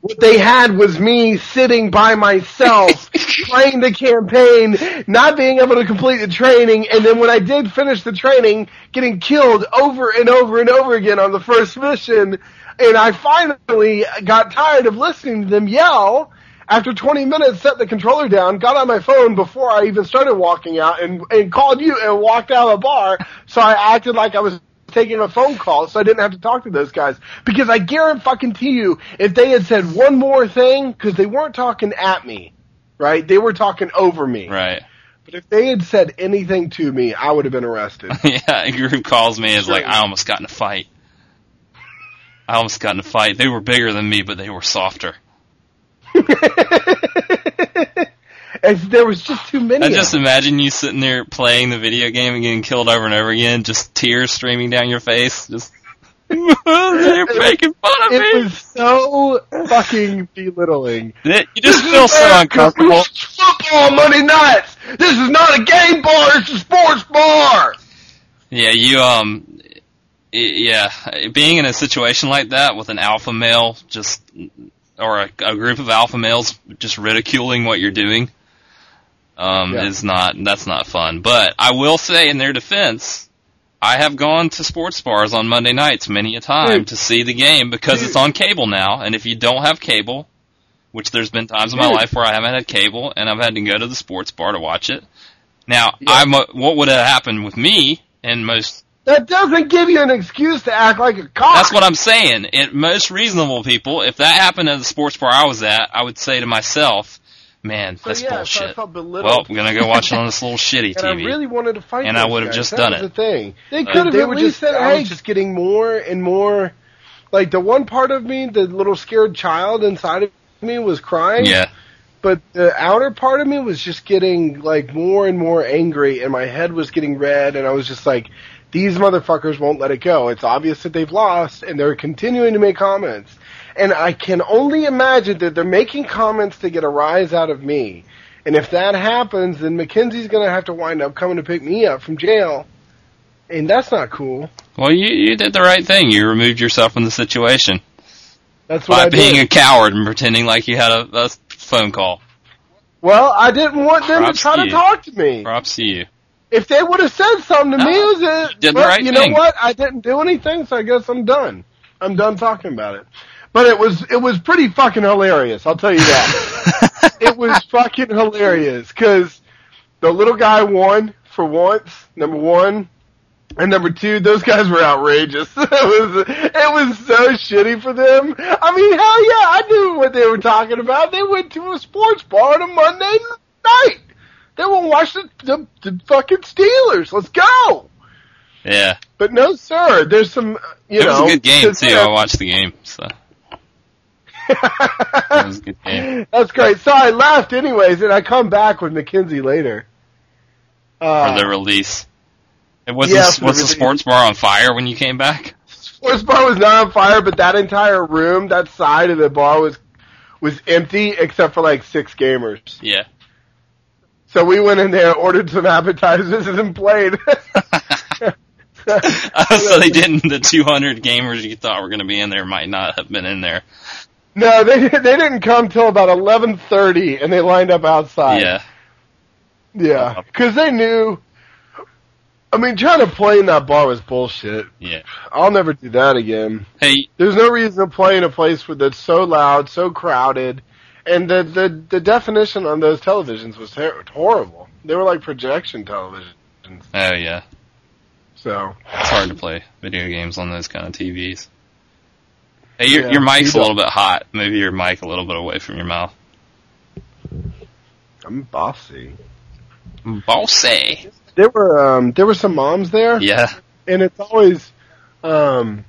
What they had was me sitting by myself playing the campaign, not being able to complete the training, and then when I did finish the training, getting killed over and over and over again on the first mission, and I finally got tired of listening to them yell. After 20 minutes, set the controller down, got on my phone before I even started walking out, and, and called you and walked out of the bar. So I acted like I was taking a phone call, so I didn't have to talk to those guys. Because I guarantee you, if they had said one more thing, because they weren't talking at me, right? They were talking over me. Right. But if they had said anything to me, I would have been arrested. yeah, a group calls me and is like, I almost got in a fight. I almost got in a fight. They were bigger than me, but they were softer. there was just too many. I just imagine you sitting there playing the video game and getting killed over and over again, just tears streaming down your face. Just they're making fun of me. It was so fucking belittling. It- you just This feel so uncomfortable. Football Monday nights. This is not a game bar. It's a sports bar. Yeah, you um, yeah, being in a situation like that with an alpha male just or a, a group of alpha males just ridiculing what you're doing um Yeah. is not that's not fun. But I will say in their defense, I have gone to sports bars on Monday nights many a time Dude. to see the game because Dude. it's on cable now, and if you don't have cable, which there's been times in my life where I haven't had cable and I've had to go to the sports bar to watch it. Now, Yeah. I'm a, what would have happened with me and most That doesn't give you an excuse to act like a cop. That's what I'm saying. It, most reasonable people, if that happened at the sports bar I was at, I would say to myself, "Man, So, that's yeah, so I bullshit." felt belittled. well, I'm gonna go watch it on this little shitty and I TV. really wanted to fight. And I would've just That done it. The thing Uh, they could have they at least just- said, I "Hey, was just getting more and more." Like the one part of me, the little scared child inside of me, was crying. yeah, but the outer part of me was just getting like more and more angry and my head was getting red and I was just like these motherfuckers won't let it go. It's obvious that they've lost and they're continuing to make comments. And I can only imagine that they're making comments to get a rise out of me. And if that happens, then Mackenzie's going to have to wind up coming to pick me up from jail. And that's not cool. well, you you did the right thing. You removed yourself from the situation That's what by I being did. a coward and pretending like you had a, a phone call. well, I didn't want them Props to try to to talk to me. Props to you. If they would have said something to me, No, it was a, you did the right you thing. know what? I didn't do anything, so I guess I'm done. I'm done talking about it. But it was it was pretty fucking hilarious. I'll tell you that. it was fucking hilarious because the little guy won for once. Number one. And number two, those guys were outrageous. it was it was so shitty for them. I mean, hell yeah, I knew what they were talking about. They went to a sports bar on a Monday night. They will watch the, the the fucking Steelers. Let's go. Yeah, But no, sir. There's some, you it was know. a good game too. I watched the game, so it was a good game. That's great. So I left anyways, and I come back with Mackenzie later. Uh, For the release. It was Yeah, the, was the sports bar on fire when you came back? sports bar was not on fire, but that entire room, that side of the bar was was empty except for like six gamers. Yeah. So we went in there, ordered some appetizers, and played. so they didn't. The 200 gamers you thought were going to be in there might not have been in there. No, they they didn't come till about eleven thirty, and they lined up outside. Yeah. yeah, uh-huh. because they knew. I mean, trying to play in that bar was bullshit. Yeah. I'll never do that again. Hey, There's no reason to play in a place that's so loud, so crowded, and the the, the definition on those televisions was ter- horrible. They were like projection televisions. oh yeah, So it's hard to play video games on those kind of TVs. Hey, your Yeah, your mic's a little bit hot. Maybe your mic a little bit away from your mouth. I'm bossy. Bossy. There were um there were some moms there, Yeah. and it's always um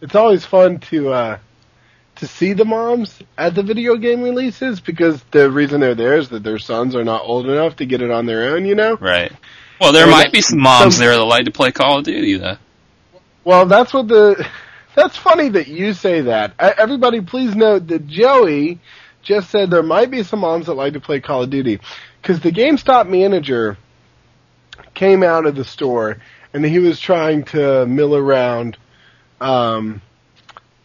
it's always fun to uh to see the moms at the video game releases because the reason they're there is that their sons are not old enough to get it on their own, you know? Right. Well, there And might be some moms some- there that like to play Call of Duty, though. Well, that's what the. That's funny that you say that. Everybody, please note that Joey just said there might be some moms that like to play Call of Duty because the GameStop manager came out of the store and he was trying to mill around um,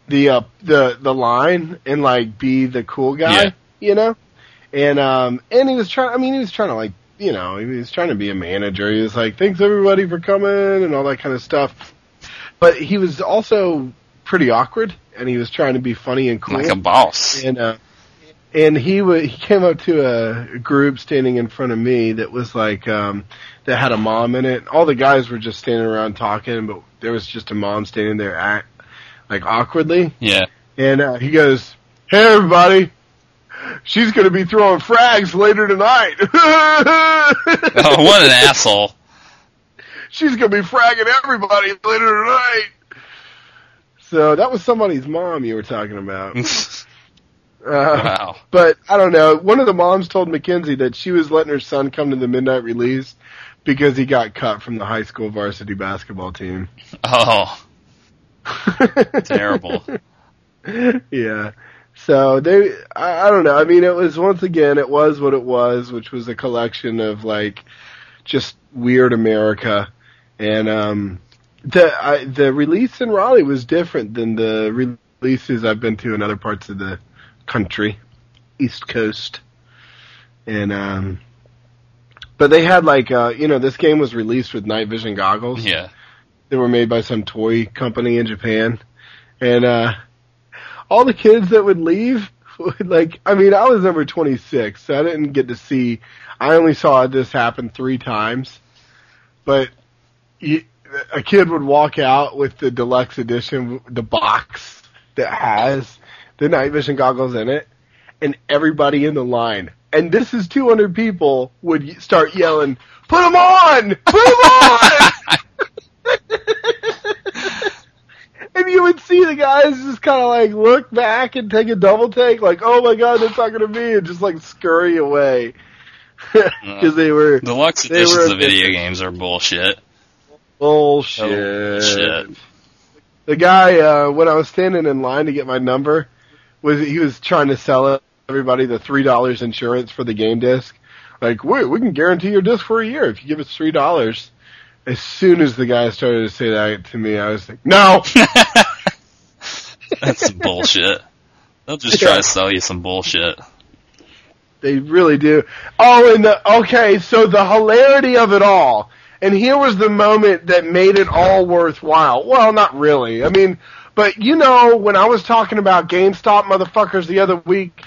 the uh, the the line and like be the cool guy, Yeah. you know. And um and he was trying. I mean, he was trying to like you know he was trying to be a manager. He was like, thanks everybody for coming and all that kind of stuff. But he was also pretty awkward, and he was trying to be funny and cool. Like a boss. and uh, and he wa he came up to a group standing in front of me that was like um that had a mom in it. All the guys were just standing around talking, but there was just a mom standing there act like awkwardly. Yeah. And uh, he goes, "Hey everybody, she's gonna be throwing frags later tonight. Oh, what an asshole. She's gonna be fragging everybody later tonight." So that was somebody's mom you were talking about. Uh, wow. But I don't know. One of the moms told Mackenzie that she was letting her son come to the midnight release because he got cut from the high school varsity basketball team. Oh, terrible. yeah. So they, I, I don't know. I mean, it was once again, it was what it was, which was a collection of like just weird America, and um, the I, the release in Raleigh was different than the releases I've been to in other parts of the country, East Coast, and um, but they had like uh, you know, this game was released with night vision goggles Yeah. that were made by some toy company in Japan. And uh all the kids that would leave would like I mean, I was number 26, so I didn't get to see I only saw this happen 3 times. But you, a kid would walk out with the deluxe edition, the box that has the night vision goggles in it, and everybody in the line, and this is 200 people, would start yelling, "Put them on! Put them on!" and you would see the guys just kind of like look back and take a double take, like, "Oh my god, they're talking to me," and just like scurry away uh, because they were Deluxe editions were- of video games are bullshit. Bullshit. Shit. The guy uh, when I was standing in line to get my number was he was trying to sell everybody the three dollars insurance for the game disc. Like, wait, we can guarantee your disc for a year if you give us three dollars. As soon as the guy started to say that to me, I was like, no. That's some bullshit. They'll just try to sell you some bullshit. They really do. Oh, and the okay, so the hilarity of it all. And here was the moment that made it all worthwhile. Well, not really. I mean, but you know, when I was talking about GameStop motherfuckers the other week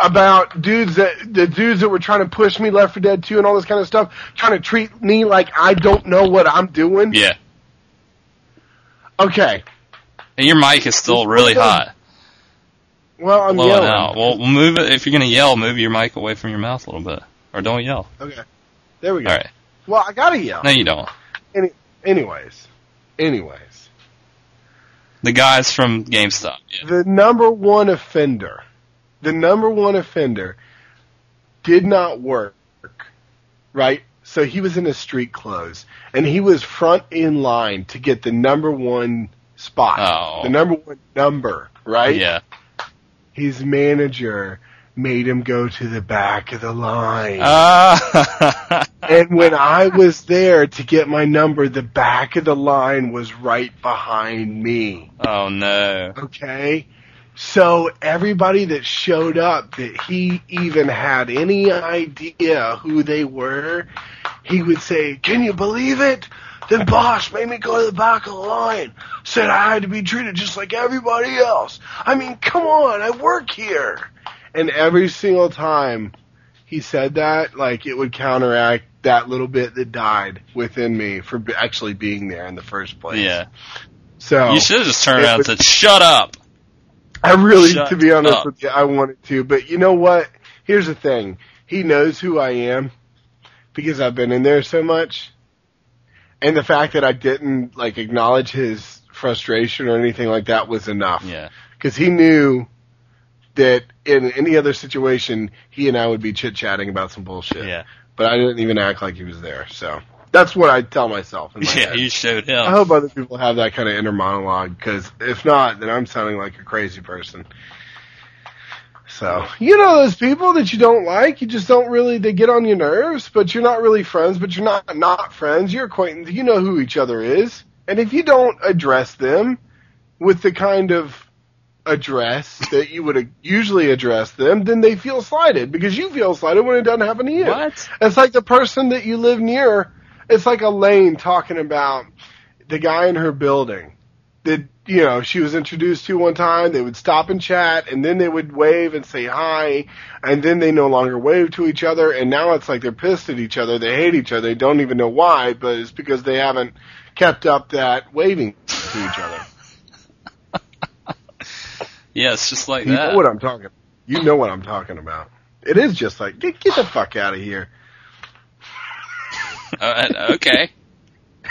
about dudes that the dudes that were trying to push me Left 4 Dead 2 and all this kind of stuff, trying to treat me like I don't know what I'm doing. Yeah. Okay. And your mic is still really hot. Well, I'm Blow it yelling. out. Well, we'll move it. If you're gonna yell, move your mic away from your mouth a little bit, or don't yell. Okay. There we go. All right. Well, I gotta yell. No, you don't. Any, anyways. Anyways. The guys from GameStop. Yeah. the number one offender, the number one offender did not work, right? So he was in his street clothes and he was front in line to get the number one spot, Oh. the number one number, right? Yeah. His manager made him go to the back of the line. Ah. and when I was there to get my number, the back of the line was right behind me. oh no. Okay? So everybody that showed up that he even had any idea who they were, he would say, Can you believe it? The boss made me go to the back of the line. Said I had to be treated just like everybody else. I mean, come on, I work here. And every single time he said that, like it would counteract that little bit that died within me for b- actually being there in the first place. Yeah. So You should have just turned It around and said, "Shut up." I really, Shut to be honest up. with you, I wanted to, but you know what? Here's the thing. He knows who I am because I've been in there so much. And the fact that I didn't, like, acknowledge his frustration or anything like that was enough. Yeah. Cause he knew that in any other situation, he and I would be chit chatting about some bullshit. Yeah. But I didn't even act like he was there. So that's what I tell myself. My Yeah, head. you showed up. I hope other people have that kind of inner monologue because if not, then I'm sounding like a crazy person. So you know those people that you don't like, you just don't really. They get on your nerves, but you're not really friends. But you're not not friends. You're acquaintance. You know who each other is, and if you don't address them with the kind of address that you would usually address them, then they feel slighted because you feel slighted when it doesn't happen to you. What? It's like the person that you live near. It's like Elaine talking about the guy in her building that you know she was introduced to one time. They would stop and chat, and then they would wave and say hi, and then they no longer wave to each other. And now it's like they're pissed at each other. They hate each other. They don't even know why, but it's because they haven't kept up that waving to each other. Yeah, it's just like You that. know what I'm talking. You know what I'm talking about. It is just like get, get the fuck out of here. Uh, okay.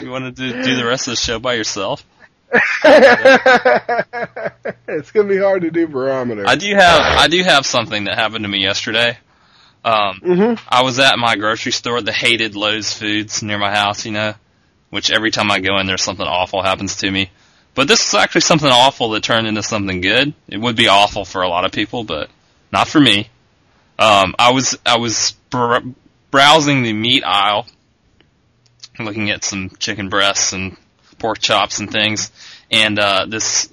you want to do, do the rest of the show by yourself? it's gonna be hard to do barometer. I do have I do have something that happened to me yesterday. Um, hmm I was at my grocery store, the hated Lowe's Foods near my house, you know, which every time I go in, there's something awful happens to me. But this is actually something awful that turned into something good. It would be awful for a lot of people, but not for me. Um, I was I was br- browsing the meat aisle, looking at some chicken breasts and pork chops and things, and uh, this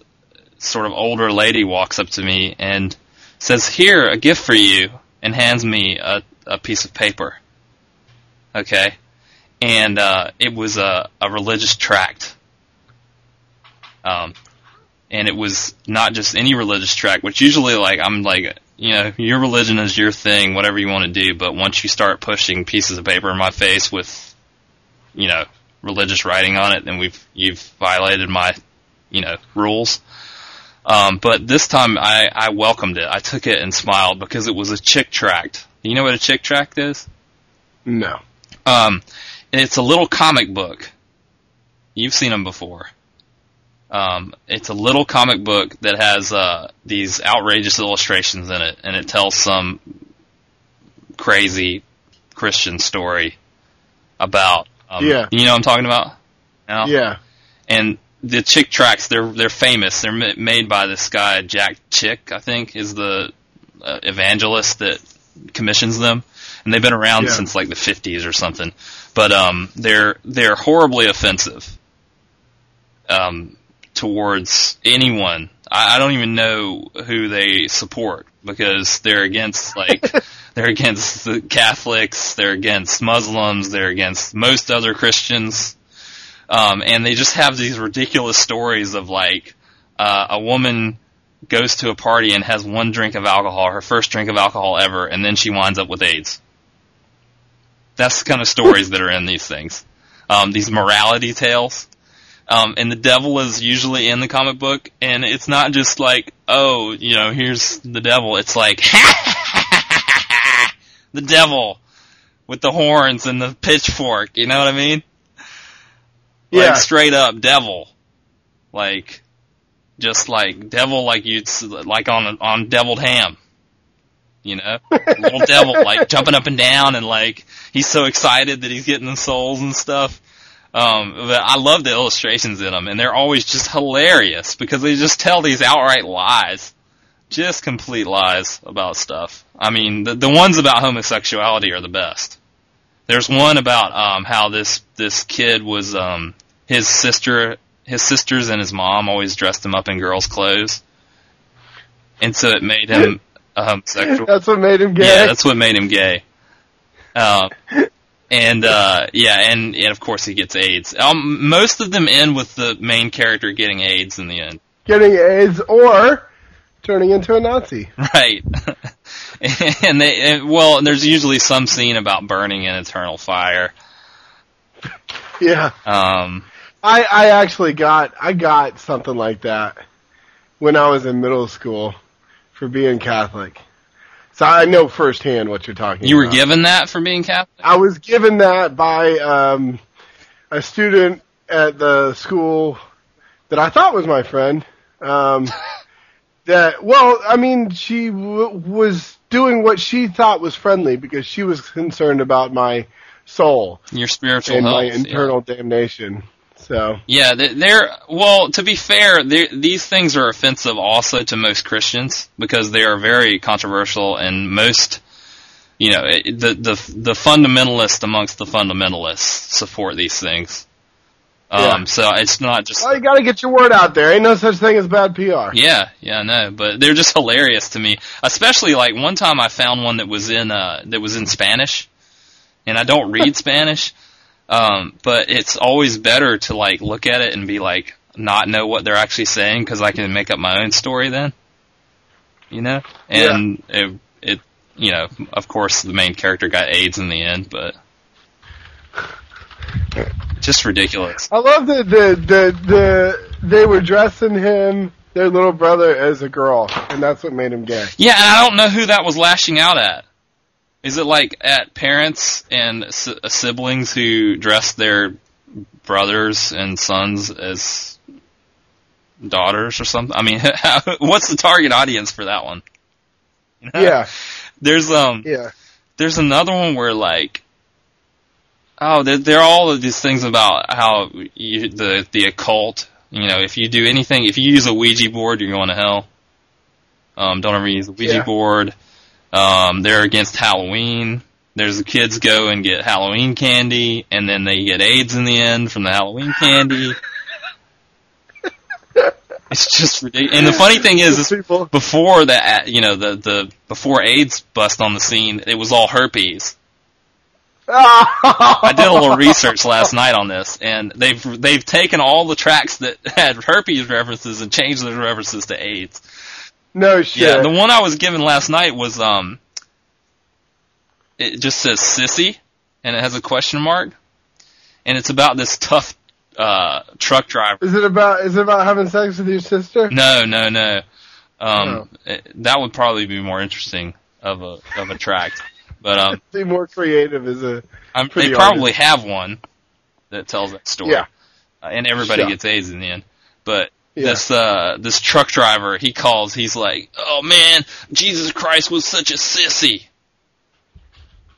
sort of older lady walks up to me and says, "Here, a gift for you," and hands me a, a piece of paper. Okay, and uh, it was a, a religious tract. Um, and it was not just any religious tract, which usually like I'm like, you know, your religion is your thing, whatever you want to do. But once you start pushing pieces of paper in my face with, you know, religious writing on it, then we've you've violated my, you know, rules. Um, but this time I, I welcomed it. I took it and smiled because it was a chick tract. You know what a chick tract is? No. Um, it's a little comic book. You've seen them before. Um, it's a little comic book that has uh, these outrageous illustrations in it, and it tells some crazy Christian story about. Um, Yeah. You know what I'm talking about? No? Yeah. and the Chick tracts they're they're famous. They're ma- made by this guy Jack Chick, I think, is the uh, evangelist that commissions them, and they've been around Yeah. since like the 50s or something. But um, they're they're horribly offensive um, towards anyone. I, I don't even know who they support because they're against like they're against the Catholics, they're against Muslims, they're against most other Christians. Um, and they just have these ridiculous stories of like uh, a woman goes to a party and has one drink of alcohol, her first drink of alcohol ever, and then she winds up with AIDS. That's the kind of stories that are in these things. Um, these morality tales. Um, and the devil is usually in the comic book, and it's not just like, oh, you know, here's the devil. It's like, the devil with the horns and the pitchfork. You know what I mean? Yeah. Like straight up devil. Like just like devil like you'd like on on deviled ham. You know? Little devil like jumping up and down and like he's so excited that he's getting the souls and stuff. Um but I love the illustrations in them and they're always just hilarious because they just tell these outright lies. Just complete lies about stuff. I mean, the the ones about homosexuality are the best. There's one about um how this this kid was um his sister his sisters and his mom always dressed him up in girls' clothes. And so it made him a homosexual. That's what made him gay. Yeah, that's what made him gay. Um and uh yeah, and, and of course he gets AIDS. Um most of them end with the main character getting AIDS in the end. Getting AIDS or turning into a Nazi. Right. and they and, well, there's usually some scene about burning in eternal fire. Yeah. Um I, I actually got I got something like that when I was in middle school for being Catholic. So I know firsthand what you're talking about. you were given that for being Catholic? I was given that by um, a student at the school that I thought was my friend. Um, that well, I mean, she w- was doing what she thought was friendly because she was concerned about my soul Your spiritual and health. my yeah. internal damnation. So Yeah, they- they're well. To be fair, these things are offensive also to most Christians because they are very controversial, and most, you know, the the the fundamentalists amongst the fundamentalists support these things. Um, So it's not just well, you got to get your word out there. Ain't no such thing as bad PR. yeah, yeah, I know, but they're just hilarious to me. Especially like one time I found one that was in uh that was in Spanish, and I don't read Spanish, um, but it's always better to like look at it and be like not know what they're actually saying because I can make up my own story then, you know. And it, it, you know, of course the main character got AIDS in the end, but just ridiculous. I love that the the the they were dressing him, their little brother, as a girl, and that's what made him gay. Yeah, and I don't know who that was lashing out at. Is it like at parents and si- siblings who dress their brothers and sons as daughters or something? I mean, how, what's the target audience for that one? You know? Yeah, There's um yeah. there's another one where like oh there there are all of these things about how you, the the occult you know if you do anything if you use a Ouija board you're going to hell um don't ever use a Ouija Yeah. board um they're against Halloween there's the kids go and get Halloween candy and then they get AIDS in the end from the Halloween candy it's just ridiculous and the funny thing is this before that, you know, the the before AIDS bust on the scene, it was all herpes. I I did a little research last night on this, and they've they've taken all the tracts that had herpes references and changed those references to AIDS. No shit. Yeah, the one I was given last night was um, it just says sissy, and it has a question mark, and it's about this tough uh truck driver. is it about is it about having sex with your sister? No, no, no. Um, Oh. it- that would probably be more interesting of a of a tract, but um. Be more creative as a I'm, they probably have one that tells that story. Yeah. Uh, and everybody gets AIDS in the end. But Yeah. this uh this truck driver, he calls, he's like, "Oh man, Jesus Christ was such a sissy."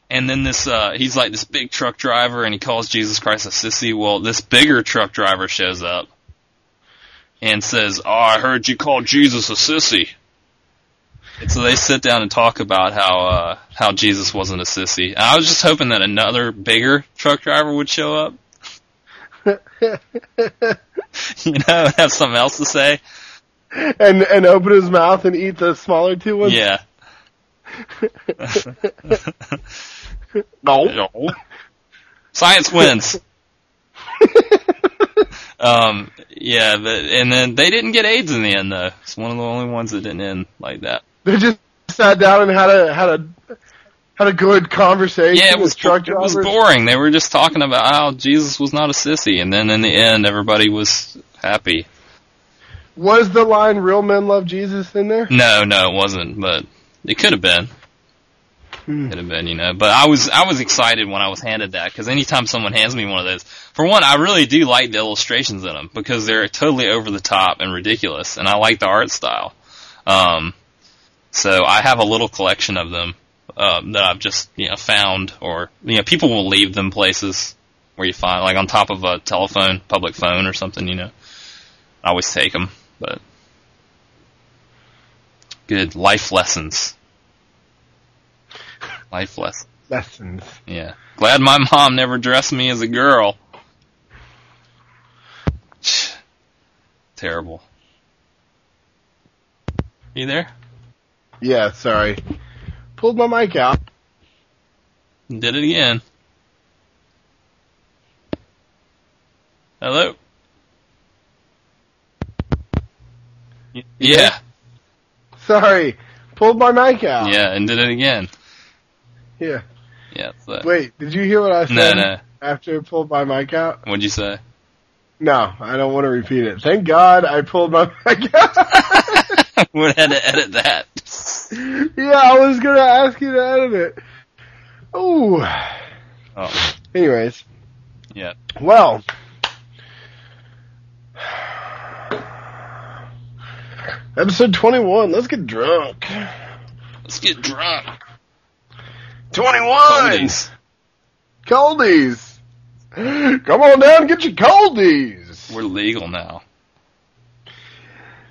And then this uh he's like this big truck driver and he calls Jesus Christ a sissy. Well, this bigger truck driver shows up and says, "Oh, I heard you call Jesus a sissy." And so they sit down and talk about how uh how Jesus wasn't a sissy. And I was just hoping that another bigger truck driver would show up, you know, and have something else to say. and and open his mouth and eat the smaller two ones. Yeah. No. No. Science wins. um, yeah, but, and then they didn't get AIDS in the end though. It's one of the only ones that didn't end like that. They just sat down and had a had a had a good conversation. Yeah, it was with truck it was boring. They were just talking about how Jesus was not a sissy, and then in the end, everybody was happy. Was the line "Real men love Jesus" in there? No, no, it wasn't, but it could have been. Hmm. Could have been, you know. But I was I was excited when I was handed that because anytime someone hands me one of those, for one, I really do like the illustrations in them because they're totally over the top and ridiculous, and I like the art style. Um, so I have a little collection of them um, that I've just you know found, or you know, people will leave them places where you find like on top of a telephone, public phone or something, you know. I always take them, but good life lessons. Life lessons. Lessons. Yeah. Glad my mom never dressed me as a girl. Terrible. You there? Yeah, sorry. Pulled my mic out. Did it again. Hello? Y- Yeah. Sorry. Pulled my mic out. Yeah, and did it again. Yeah. Yeah. So. Wait, did you hear what I said No, no. after I pulled my mic out? What'd you say? No, I don't want to repeat it. Thank God I pulled my mic out. we had to edit that. yeah, I was gonna ask you to edit it. Ooh. Oh, Anyways, yeah. well. Episode 21. Let's get drunk. Let's get drunk. 21! Coldies. Coldies. Come on down and get your coldies. We're legal now.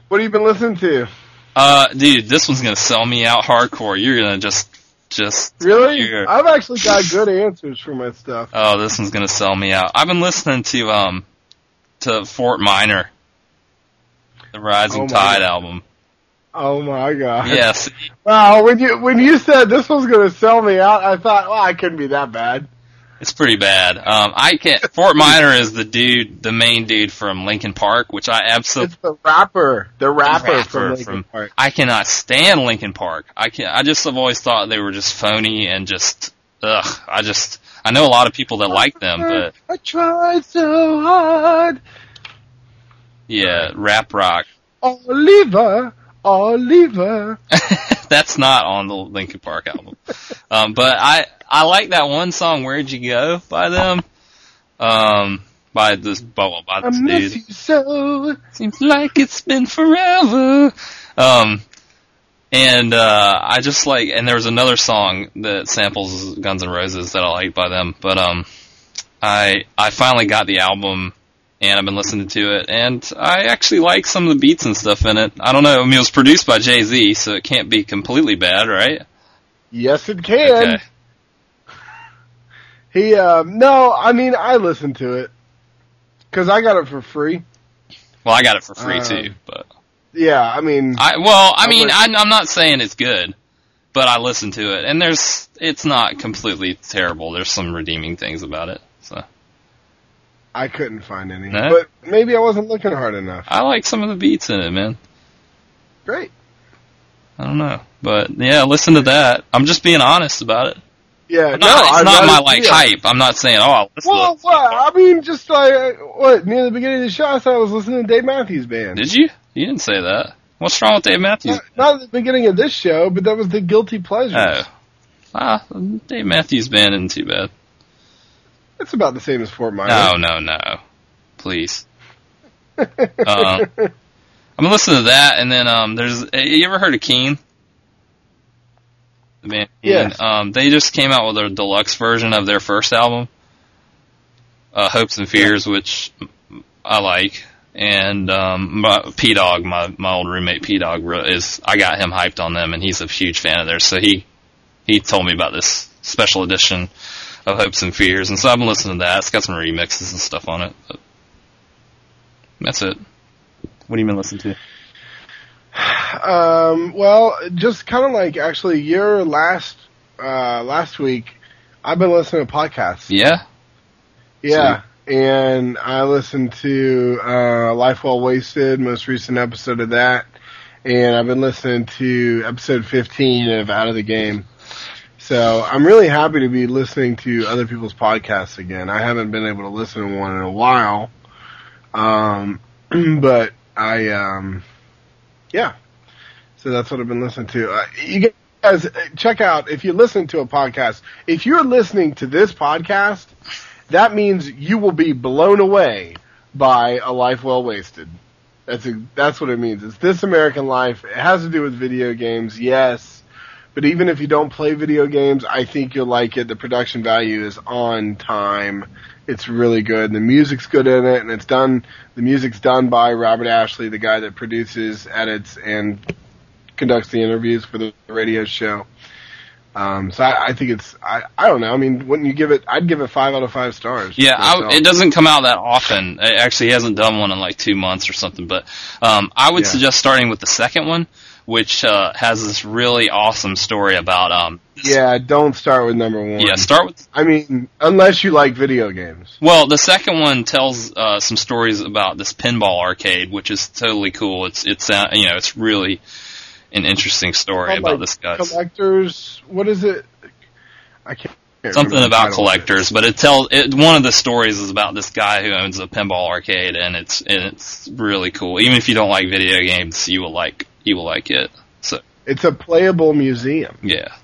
What have you been listening to? Uh, dude, this one's gonna sell me out hardcore. You're gonna just, just. Really? I've actually got good answers for my stuff. Oh, this one's gonna sell me out. I've been listening to um, to Fort Minor, the Rising Oh Tied God. album. Oh my god. Yes, Wow, when you when you said this was going to sell me out, I thought, well, I couldn't be that bad. It's pretty bad. Um, I can't. Fort Minor is the dude, the main dude from Linkin Park, which I absolutely. It's the rapper, the rapper, rapper from Linkin from- Park. I cannot stand Linkin Park. I can I just have always thought they were just phony and just ugh. I just I know a lot of people that like them, but I tried so hard, yeah, rap rock. Oliver, Oliver. That's not on the Linkin Park album. Um, but I I like that one song "Where'd You Go" by them. Um, by this well, by I miss dude. you so. Seems like it's been forever. Um, and uh, I just like, and there was another song that samples Guns N' Roses that I like by them. But um, I I finally got the album, and I've been listening to it, and I actually like some of the beats and stuff in it. I don't know. I mean, it was produced by Jay Z, so it can't be completely bad, right? Yes, it can. Okay. He, um, no, I mean, I listened to it because I got it for free. Well, I got it for free Um, too, but Yeah, I mean, I well, I I mean, I, I'm not saying it's good, but I listened to it, and there's it's not completely terrible. There's some redeeming things about it. I couldn't find any. No? But maybe I wasn't looking hard enough. I like some of the beats in it, man. Great. I don't know, but yeah, listen to that. I'm just being honest about it. Yeah, I'm no, not, it's I'd not my like hype. I'm not saying oh, I'll listen Well, what? I mean, just like what near the beginning of the show, I thought I was listening to Dave Matthews Band. Did you? You didn't say that. What's wrong with Dave Matthews? Not, not at the beginning of this show, but that was the guilty pleasure. Oh, ah, Dave Matthews Band isn't too bad. It's about the same as Fort Minor. No, no, no. Please. Um, I'm gonna listen to that, and then um, there's. You ever heard of Keane? The band? Yes. Um, they just came out with a deluxe version of their first album, uh, Hopes and Fears, which I like. And um, my, P Dog, my my old roommate P Dog, is I got him hyped on them, and he's a huge fan of theirs. So he he told me about this special edition of Hopes and Fears, and so I've been listening to that. It's got some remixes and stuff on it. But that's it. What have you been listening to? Um, well, just kind of like actually your last uh, last week, I've been listening to podcasts. Yeah, Yeah, and I listened to uh, Life Well Wasted, most recent episode of that, and I've been listening to episode 15 of Out of the Game. So I'm really happy to be listening to other people's podcasts again. I haven't been able to listen to one in a while, um, but I, um, yeah. So that's what I've been listening to. Uh, you guys uh, check out if you listen to a podcast. If you're listening to this podcast, that means you will be blown away by a life well wasted. That's a, that's what it means. It's this American life. It has to do with video games, yes. But even if you don't play video games, I think you'll like it. The production value is on time. It's really good. The music's good in it, and it's done. The music's done by Robert Ashley, the guy that produces, edits, and conducts the interviews for the radio show. Um, so I, I think it's I, I don't know. I mean, wouldn't you give it? I'd give it five out of five stars. yeah. I, it doesn't come out that often. It actually, he hasn't done one in like two months or something. But um, I would Yeah. suggest starting with the second one, which uh, has this really awesome story about. Um, Yeah, don't start with number one. yeah. Start with I mean, unless you like video games. Well, the second one tells uh, some stories about this pinball arcade, which is totally cool. It's it's uh, you know it's really an interesting story Called, about this guy. Collectors. What is it? I can't. Something about title of it. collectors, but it tells it. One of the stories is about this guy who owns a pinball arcade, and it's and it's really cool. Even if you don't like video games, you will like you will like it. So It's a playable museum. yeah,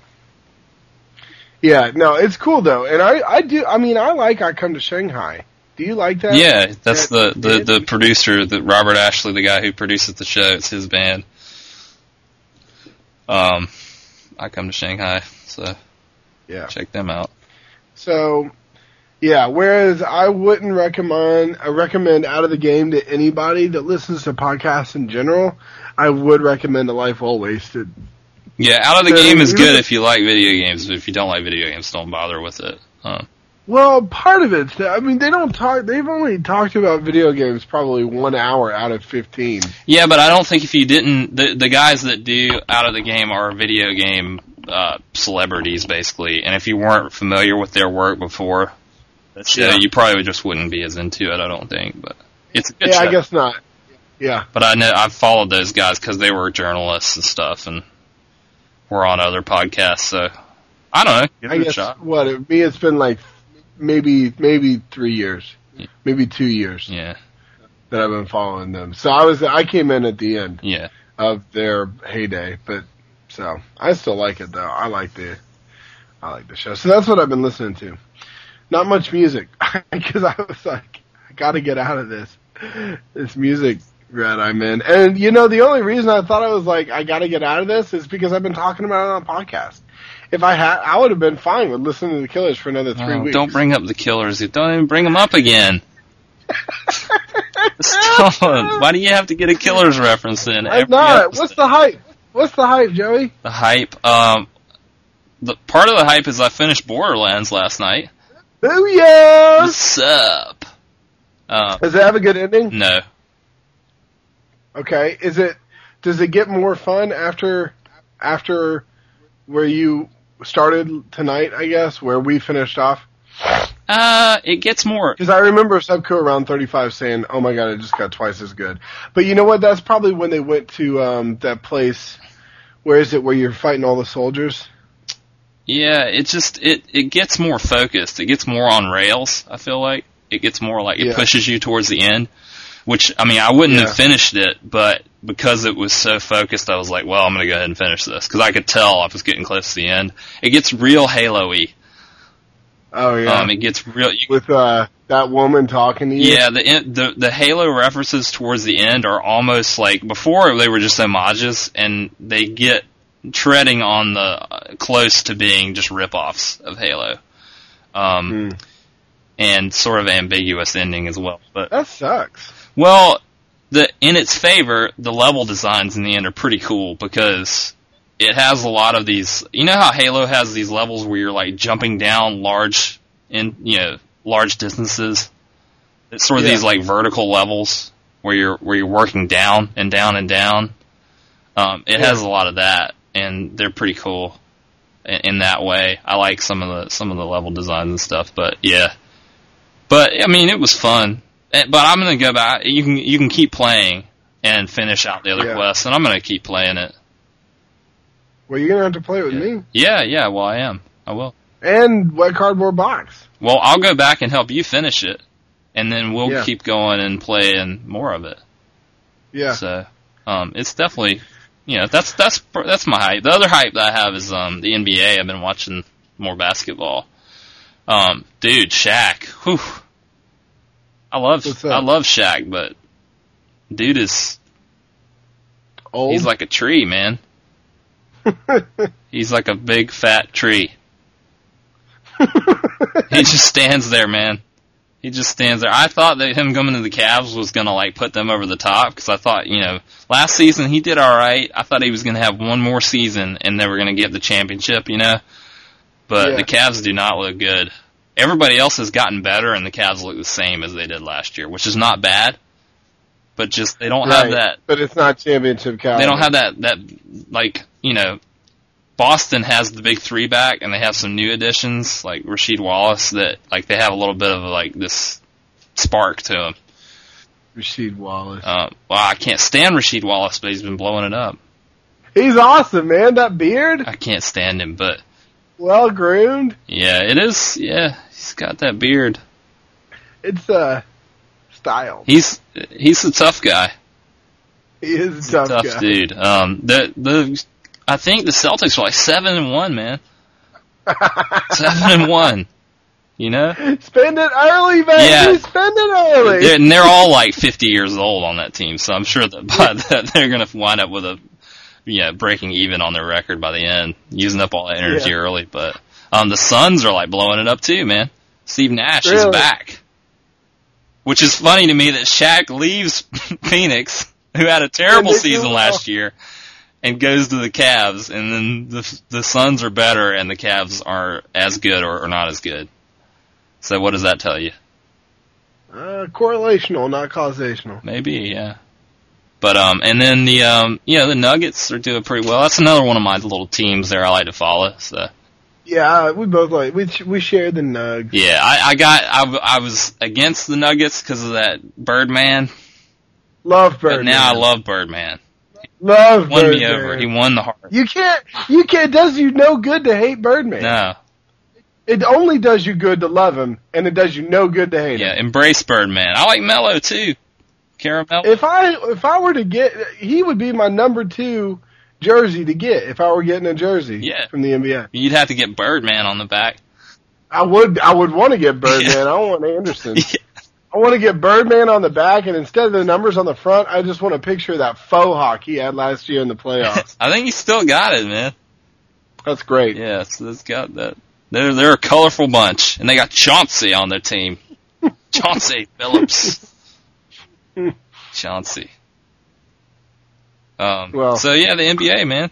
Yeah, no, it's cool though, and I I do. I mean, I like I come to Shanghai. Do you like that? Yeah, that's that the, the, the producer, the Robert Ashley, the guy who produces the show. It's his band. Um, I come to Shanghai, so Yeah. check them out. So, yeah. Whereas I wouldn't recommend I recommend Out of the Game to anybody that listens to podcasts in general. I would recommend A Life Well Wasted. Yeah, Out of the So Game is good if you like video games, but if you don't like video games, don't bother with it. Um, Well, part of it's that I mean they don't talk. They've only talked about video games probably one hour out of fifteen. yeah, but I don't think if you didn't, the the guys that do Out of the Game are video game uh, celebrities, basically. And if you weren't familiar with their work before the show, Yeah. you probably just wouldn't be as into it. I don't think, but it's a good Yeah, show. I guess not. Yeah, But I know I've followed those guys because they were journalists and stuff, and were on other podcasts. So I don't know. Give I it a guess shot. what it, me it's been like maybe maybe three years, Yeah. maybe two years Yeah, that I've been following them. So I was I came in at the end. yeah. of their heyday. But so I still like it though. I like the I like the show. So that's what I've been listening to. Not much music because I was like, I got to get out of this this music rut I'm in. And you know, the only reason I thought I was like, I got to get out of this is because I've been talking about it on podcast. If I had, I would have been fine with listening to the Killers for another three Oh, weeks. don't bring up the killers. Don't even bring them up again. Stop. Why do you have to get a killers reference in? I'm every not. episode? What's the hype? What's the hype, Joey? the hype? Um, the part of the hype is I finished Borderlands last night. Booyah! What's up? Uh, Does it have a good ending? no. Okay. Is it does it get more fun after after where you started tonight, I guess, where we finished off? Uh, it gets more. Because I remember Subco around 35 saying, "Oh my god, it just got twice as good." But you know what? That's probably when they went to um that place. Where is it? Where you're fighting all the soldiers? Yeah, it just it it gets more focused. It gets more on rails. I feel like it gets more like it Yeah. pushes you towards the end. Which I mean, I wouldn't Yeah. have finished it, but because it was so focused, I was like, well, I'm gonna go ahead and finish this because I could tell I was getting close to the end. It gets real Halo-y. Oh yeah, Um, it gets real. You, with uh that woman talking to you. yeah, the, the the Halo references towards the end are almost like before they were just homages, and they get treading on the uh, close to being just rip-offs of Halo. Um, Hmm. and sort of ambiguous ending as well. But That sucks. Well, the in its favor, the level designs in the end are pretty cool because it has a lot of these. You know how Halo has these levels where you're like jumping down large in you know large distances. It's sort of Yeah. these like vertical levels where you're where you're working down and down and down. Um, it Yeah. has a lot of that, and they're pretty cool in, in that way. I like some of the some of the level designs and stuff, but yeah. But I mean, it was fun. But I'm gonna go back. You can you can keep playing and finish out the other Yeah. quests, and I'm gonna keep playing it. Well, you're gonna have to play it with Yeah. me Yeah, yeah. Well, I am. I will. and Wet Cardboard Box. Well, I'll go back and help you finish it, and then we'll Yeah. keep going and playing more of it. Yeah. So, um, it's definitely, you know, that's that's that's my hype. The other hype that I have is um the NBA. I've been watching more basketball. Um, dude, Shaq. Whew. I love I love Shaq, but dude is Old. he's like a tree, man. He's like a big fat tree. He just stands there, man. He just stands there. I thought that him coming to the Cavs was gonna like put them over the top because I thought, you know, last season he did all right. I thought he was gonna have one more season and they were gonna get the championship, you know. But Yeah. the Cavs do not look good. Everybody else has gotten better, and the Cavs look the same as they did last year, which is not bad. But just they don't have that But it's not championship caliber. they don't have that that like you know Boston has the big three back and they have some new additions like Rasheed Wallace that like they have a little bit of like this spark to them. Rasheed Wallace. Uh, well, I can't stand Rasheed Wallace, but he's been blowing it up. He's awesome, man. That beard, I can't stand him, but well groomed. yeah, it is. Yeah, he's got that beard. It's uh style. He's he's a tough guy. He is a tough, tough guy. dude. Um, the the I think the Celtics were like seven and one, man. seven and one. You know? Spend it early, baby. Yeah. Spend it early. They're, and they're all like 50 years old on that team, so I'm sure that by that they're going to wind up with a, yeah, breaking even on their record by the end, using up all that energy Yeah. early. But um, the Suns are like blowing it up too, man. Steve Nash is back, which is funny to me that Shaq leaves Phoenix, who had a terrible And they do season last year, and goes to the Cavs, and then the the Suns are better, and the Cavs are as good or, or not as good. So what does that tell you? Uh, correlational, not causational. Maybe, yeah. But um, and then the um, you know, the Nuggets are doing pretty well. That's another one of my little teams there I like to follow. So Yeah, we both like we we share the nugs. yeah, I, I got I, I was against the Nuggets because of that Birdman, Love Bird. but now I love Birdman. love Won me over. He won the heart. You can't. You can't. Does you no good to hate Birdman. No, It only does you good to love him, and it does you no good to hate yeah, him. embrace Birdman. I like Mello too. Caramel. If I if I were to get, he would be my number two jersey to get if I were getting a jersey Yeah. from the NBA. You'd have to get Birdman on the back. I would I would want to get Birdman. Yeah. I don't want Anderson. I want to get Birdman on the back, and instead of the numbers on the front, I just want to picture that faux hawk he had last year in the playoffs. I think he still got it, man. That's great. Yeah, so it's got that. They're they're a colorful bunch, and they got Chauncey on their team. Chauncey Billups. Chauncey. Um. Well- so yeah, the NBA man,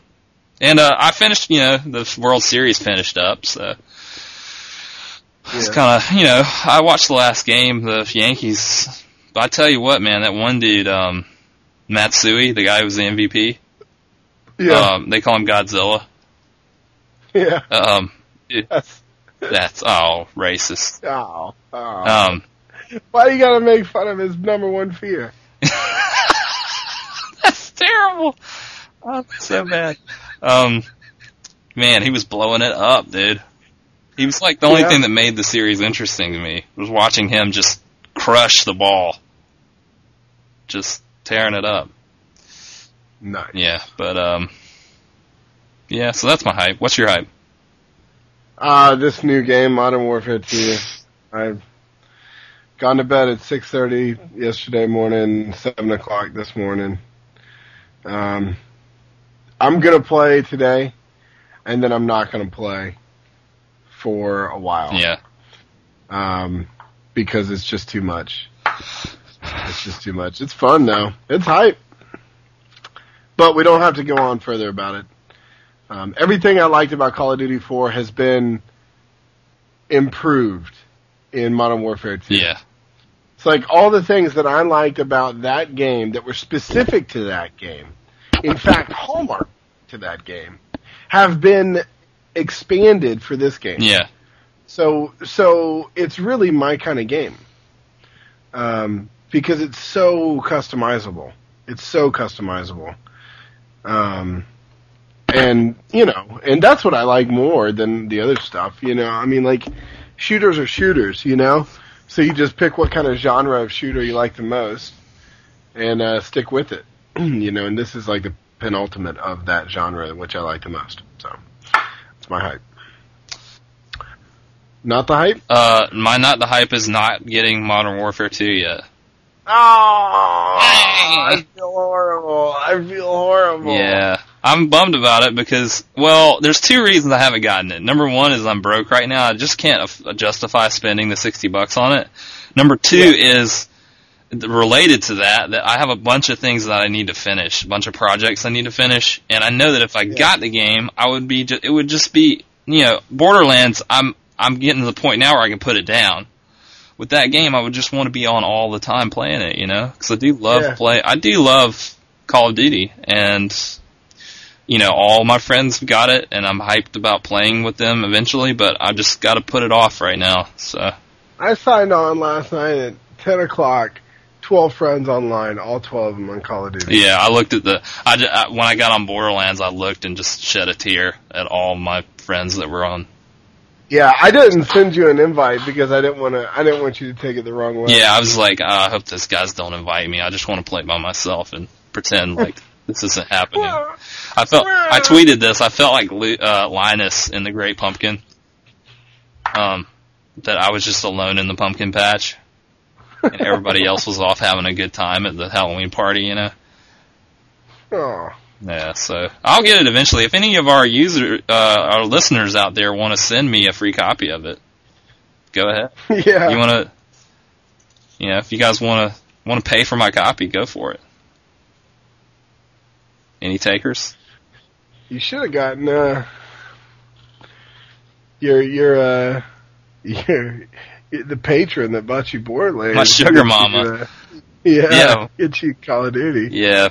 and uh, I finished. You know, the World Series finished up, so it's kind of you know I watched the last game, the Yankees. But I tell you what, man, that one dude, um, Matsui, the guy who was the MVP. Yeah, Um, they call him Godzilla. yeah. Um, it- That's, that's oh racist. oh, oh. Um, Why do you gotta make fun of his number one fear? terrible. Oh, so bad. Um, man, he was blowing it up, dude. He was like the only Yeah. thing that made the series interesting to me was watching him just crush the ball, just tearing it up. Nice. Yeah, but um, yeah. So that's my hype. What's your hype? Uh, this new game, Modern Warfare 2. I've gone to bed at 6.30 yesterday morning, 7 o'clock this morning. Um, I'm gonna play today, and then I'm not gonna play for a while. Yeah, Um, because it's just too much. It's just too much. It's fun though. It's hype. But we don't have to go on further about it. Um, everything I liked about Call of Duty 4 has been improved in Modern Warfare 2. yeah, It's like all the things that I liked about that game that were specific to that game, in fact, hallmark to that game, have been expanded for this game. yeah, So so it's really my kind of game. Um, because it's so customizable. It's so customizable. Um, and you know, and that's what I like more than the other stuff. You know, I mean, like shooters are shooters. You know, so you just pick what kind of genre of shooter you like the most, and uh, stick with it. you know, and this is like the penultimate of that genre, which I like the most. So it's my hype. Not the hype. Uh, my not the hype is not getting Modern Warfare 2 yet. Oh, I feel horrible. I feel horrible. Yeah. I'm bummed about it because, well, there's two reasons I haven't gotten it. Number one is I'm broke right now. I just can't justify spending the 60 bucks on it. Number two is related to that, that I have a bunch of things that I need to finish, a bunch of projects I need to finish, and I know that if I got the game, I would be, ju- it would just be, you know, Borderlands, I'm, I'm getting to the point now where I can put it down. With that game, I would just want to be on all the time playing it, you know, because I do love Yeah. play. I do love Call of Duty, and you know, all my friends got it, and I'm hyped about playing with them eventually. But I just got to put it off right now. So I signed on last night at 10 o'clock. 12 friends online, all 12 of them on Call of Duty. yeah, I looked at the. I, I when I got on Borderlands, I looked and just shed a tear at all my friends that were on. Yeah, I didn't send you an invite because I didn't want to. I didn't want you to take it the wrong way. Yeah, I was like, uh, I hope those guys don't invite me. I just want to play by myself and pretend like this isn't happening. I felt I tweeted this. I felt like uh, Linus in the Great Pumpkin. Um, that I was just alone in the pumpkin patch, and everybody else was off having a good time at the Halloween party. You know. Oh. Yeah, so I'll get it eventually. If any of our user, uh, our listeners out there want to send me a free copy of it, go ahead. Yeah. You want to, you know, if you guys want to want to pay for my copy, go for it. Any takers? You should have gotten uh your your uh your the patron that bought you Borderlands. My sugar Get you, mama. uh, yeah, Yeah. Get you Call of Duty. Yeah,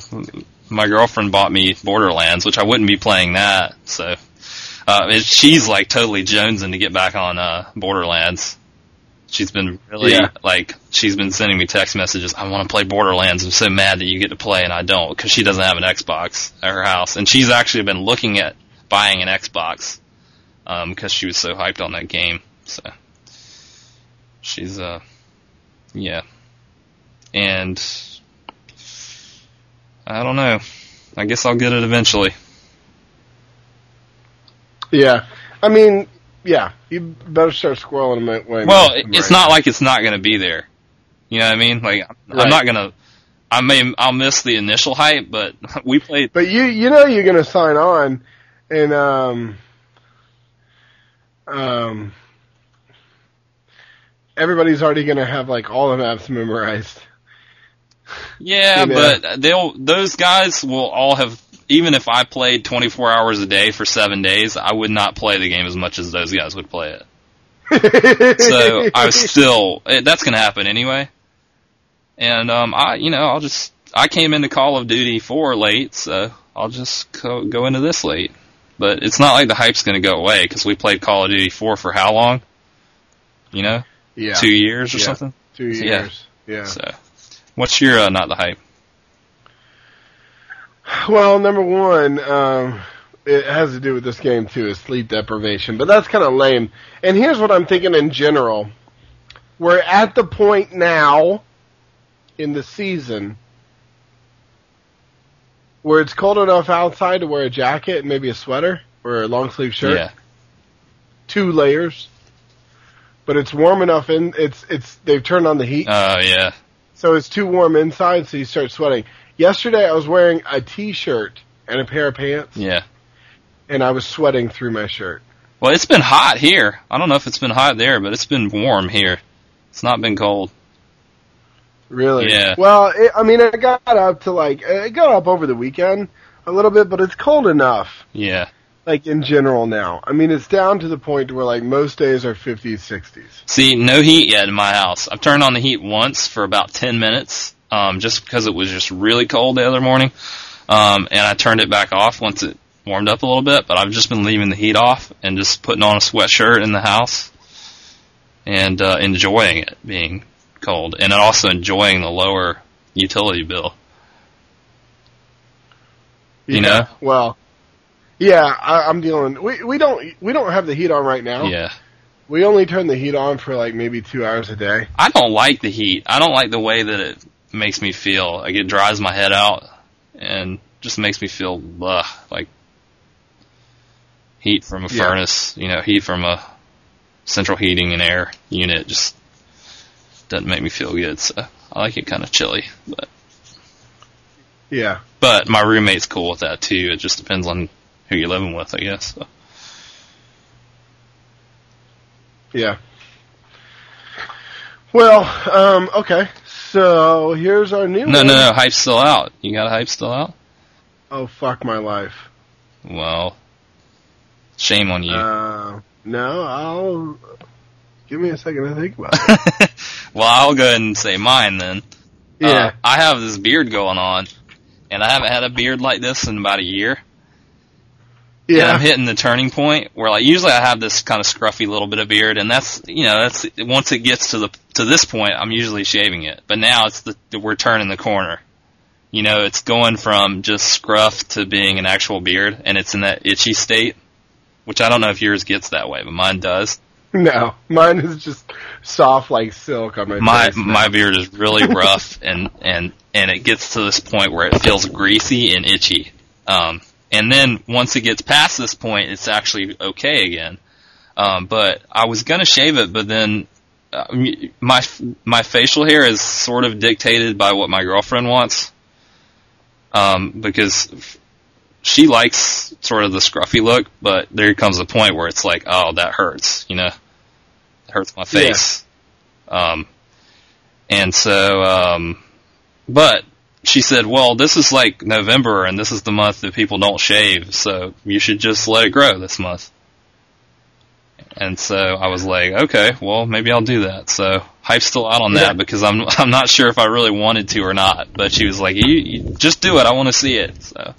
my girlfriend bought me Borderlands, which I wouldn't be playing that. So, uh, she's like totally jonesing to get back on uh, Borderlands. She's been really Yeah. like she's been sending me text messages. I want to play Borderlands. I'm so mad that you get to play and I don't because she doesn't have an Xbox at her house, and she's actually been looking at buying an Xbox because she was so hyped on that game. So she's uh yeah, and I don't know. I guess I'll get it eventually. Yeah. I mean, yeah. You better start squirreling them away. Well, man. it's not like it's not going to be there. You know what I mean? Like I'm not going to. I may I'll miss the initial hype, but we played. But you you know you're gonna sign on, and um um everybody's already gonna have like all the maps memorized. Yeah, You know. but they'll those guys will all have. Even if I played 24 hours a day for seven days, I would not play the game as much as those guys would play it. So I was still that's going to happen anyway. And um, I you know I'll just I came into Call of Duty 4 late, so I'll just go, go into this late. But it's not like the hype's going to go away because we played Call of Duty 4 for how long? You know, yeah, two years or Yeah. something. two Yeah. years. Yeah. So, what's your uh, not the hype? Well, number one, um, it has to do with this game too, is sleep deprivation. But that's kind of lame. And here's what I'm thinking in general: we're at the point now in the season where it's cold enough outside to wear a jacket and maybe a sweater or a long sleeve shirt, Yeah, two layers. But it's warm enough in it's it's they've turned on the heat. oh yeah, So it's too warm inside, so you start sweating. Yesterday, I was wearing a t-shirt and a pair of pants, yeah. and I was sweating through my shirt. Well, it's been hot here. I don't know if it's been hot there, but it's been warm here. It's not been cold. Really? Yeah. Well, it, I mean, it got up to like it got up over the weekend a little bit, but it's cold enough. Yeah. Like in general now. I mean, it's down to the point where like most days are 50s, 60s. See, no heat yet in my house. I've turned on the heat once for about 10 minutes, um, just because it was just really cold the other morning. Um, and I turned it back off once it warmed up a little bit, but I've just been leaving the heat off and just putting on a sweatshirt in the house and, uh, enjoying it being cold and also enjoying the lower utility bill. You know? Well, yeah, I, I'm dealing. We we don't we don't have the heat on right now. Yeah. We only turn the heat on for like maybe two hours a day. I don't like the heat. I don't like the way that it makes me feel. Like it dries my head out and just makes me feel ugh, like heat from a Yeah. furnace, you know, heat from a central heating and air unit just doesn't make me feel good. So I like it kind of chilly, but Yeah. but my roommate's cool with that too. It just depends on who you're living with, I guess. So. Yeah. Well, um, okay. So here's our new No, one. no, no, hype's still out. You got a hype still out? Oh fuck my life. Well, shame on you. Uh, no, I'll give me a second to think about it. well, I'll go ahead and say mine then. yeah. Uh, I have this beard going on, and I haven't had a beard like this in about a year. And yeah. I'm hitting the turning point where, like, usually I have this kind of scruffy little bit of beard, and that's, you know, that's once it gets to the to this point, I'm usually shaving it. But now it's the we're turning the corner. You know, it's going from just scruff to being an actual beard, and it's in that itchy state, which I don't know if yours gets that way, but mine does. No, mine is just soft like silk on my my my beard is really rough and and and it gets to this point where it feels greasy and itchy um and then once it gets past this point it's actually okay again Um, but I was gonna shave it, but then uh, my my facial hair is sort of dictated by what my girlfriend wants. Um, because she likes sort of the scruffy look, but there comes a point where it's like, oh, that hurts, you know, it hurts my face. Um, and so, um, but she said, well, this is like November and this is the month that people don't shave, so you should just let it grow this month. And so I was like, okay, well, maybe I'll do that. So hype's still out on that because I'm I'm not sure if I really wanted to or not. But she was like, you, you just do it. I want to see it. So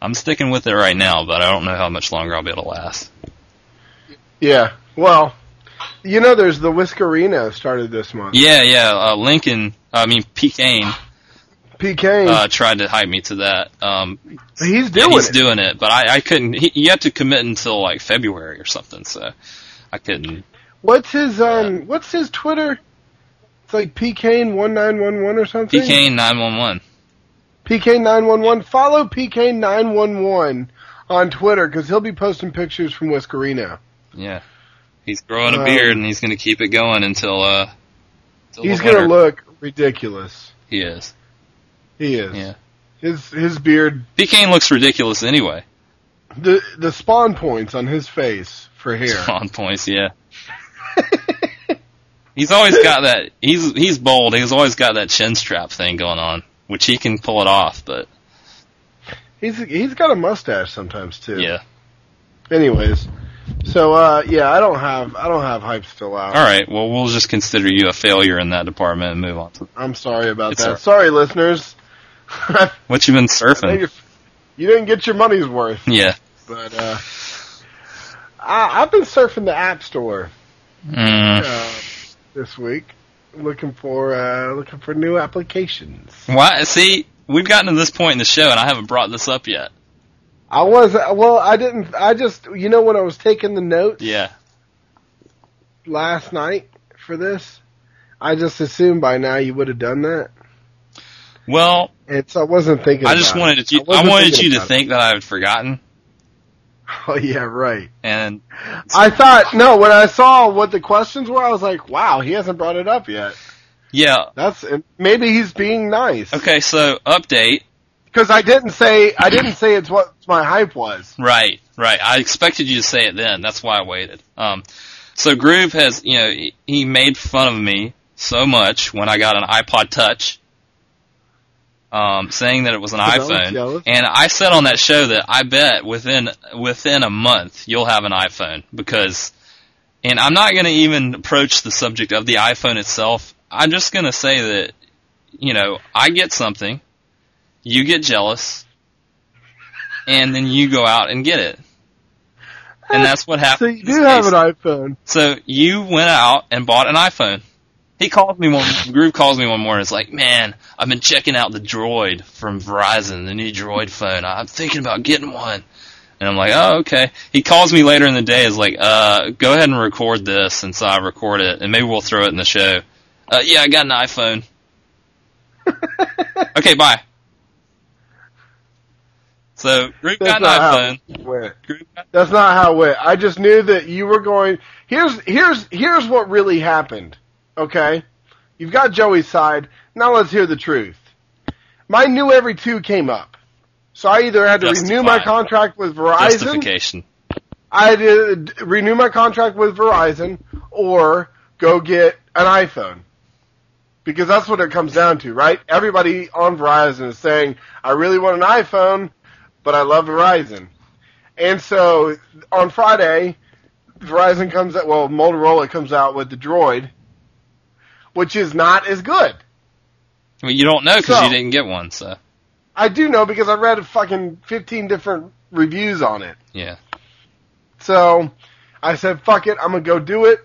I'm sticking with it right now, but I don't know how much longer I'll be able to last. Yeah. Well, you know, there's the Whiskerino started this month. Yeah, yeah. Uh, Lincoln, I mean P. Kane, P. Kane, uh, tried to hype me to that. Um, he's yeah, doing he's it. doing it, but I, I couldn't. He, you have to commit until like February or something, so I couldn't. What's his um? What's his Twitter? It's like P. Kane one nine one one or something. P. Kane nine one one. PK nine one one. Follow PK nine one one on Twitter because he'll be posting pictures from Whiskerino. Yeah, he's growing a Um, beard and he's going to keep it going until uh. Until He's gonna look ridiculous. He is. He is. Yeah. His his beard, P. Kane looks ridiculous anyway. the the spawn points on his face for hair. Spawn points, yeah. He's always got that. He's he's bold. He's always got that chin strap thing going on, which he can pull it off. But he's he's got a mustache sometimes too. yeah, Anyways, so uh yeah, I don't have I don't have hype still out. all right. Well, we'll just consider you a failure in that department and move on to I'm sorry about It's that. right. Sorry, listeners. what you've been surfing. you didn't get your money's worth, Yeah. but uh I, I've been surfing the App Store. Mm. uh, this week, looking for uh, looking for new applications. Why? See, we've gotten to this point in the show, and I haven't brought this up yet. I was well, I didn't. I just you know when I was taking the notes Yeah. last night for this, I just assumed by now you would have done that, Well, so I wasn't thinking. I just wanted you. I, wasn't wanted you to it. think that I had forgotten, Oh yeah, right. and I thought no when I saw what the questions were, I was like, wow, he hasn't brought it up yet. yeah. That's maybe he's being nice. Okay, so update. Because I didn't say I didn't say it's what my hype was. Right, right. I expected you to say it then. That's why I waited. Um, so Groove has, you know, he made fun of me so much when I got an iPod Touch, um, saying that it was an I iPhone. And I said on that show that I bet within within a month you'll have an iPhone because, and I'm not going to even approach the subject of the iPhone itself. I'm just going to say that, you know, I get something, you get jealous, and then you go out and get it. And that's what happens. So happened. you do have an iPhone. So you went out and bought an iPhone. He calls me one. Groove calls me one morning. It's like, man, I've been checking out the Droid from Verizon, the new Droid phone. I'm thinking about getting one. And I'm like, oh, okay. He calls me later in the day. Is like, uh, go ahead and record this. And so I record it, and maybe we'll throw it in the show. Uh, yeah, I got an iPhone. Okay, bye. So That's got an iPhone. it went. Groove got That's not how it went. I just knew that you were going. Here's here's here's what really happened. Okay, you've got Joey's side. Now let's hear the truth. My new every two came up, so I either had to renew my contract with Verizon. justification. I had to renew my contract with Verizon or go get an iPhone. Because that's what it comes down to, right? Everybody on Verizon is saying, I really want an iPhone, but I love Verizon. And so on Friday, Verizon comes out, well, Motorola comes out with the Droid, which is not as good. Well, you don't know because So- you didn't get one. So I do know because I read fucking 15 different reviews on it. yeah. So I said, fuck it, I'm gonna go do it.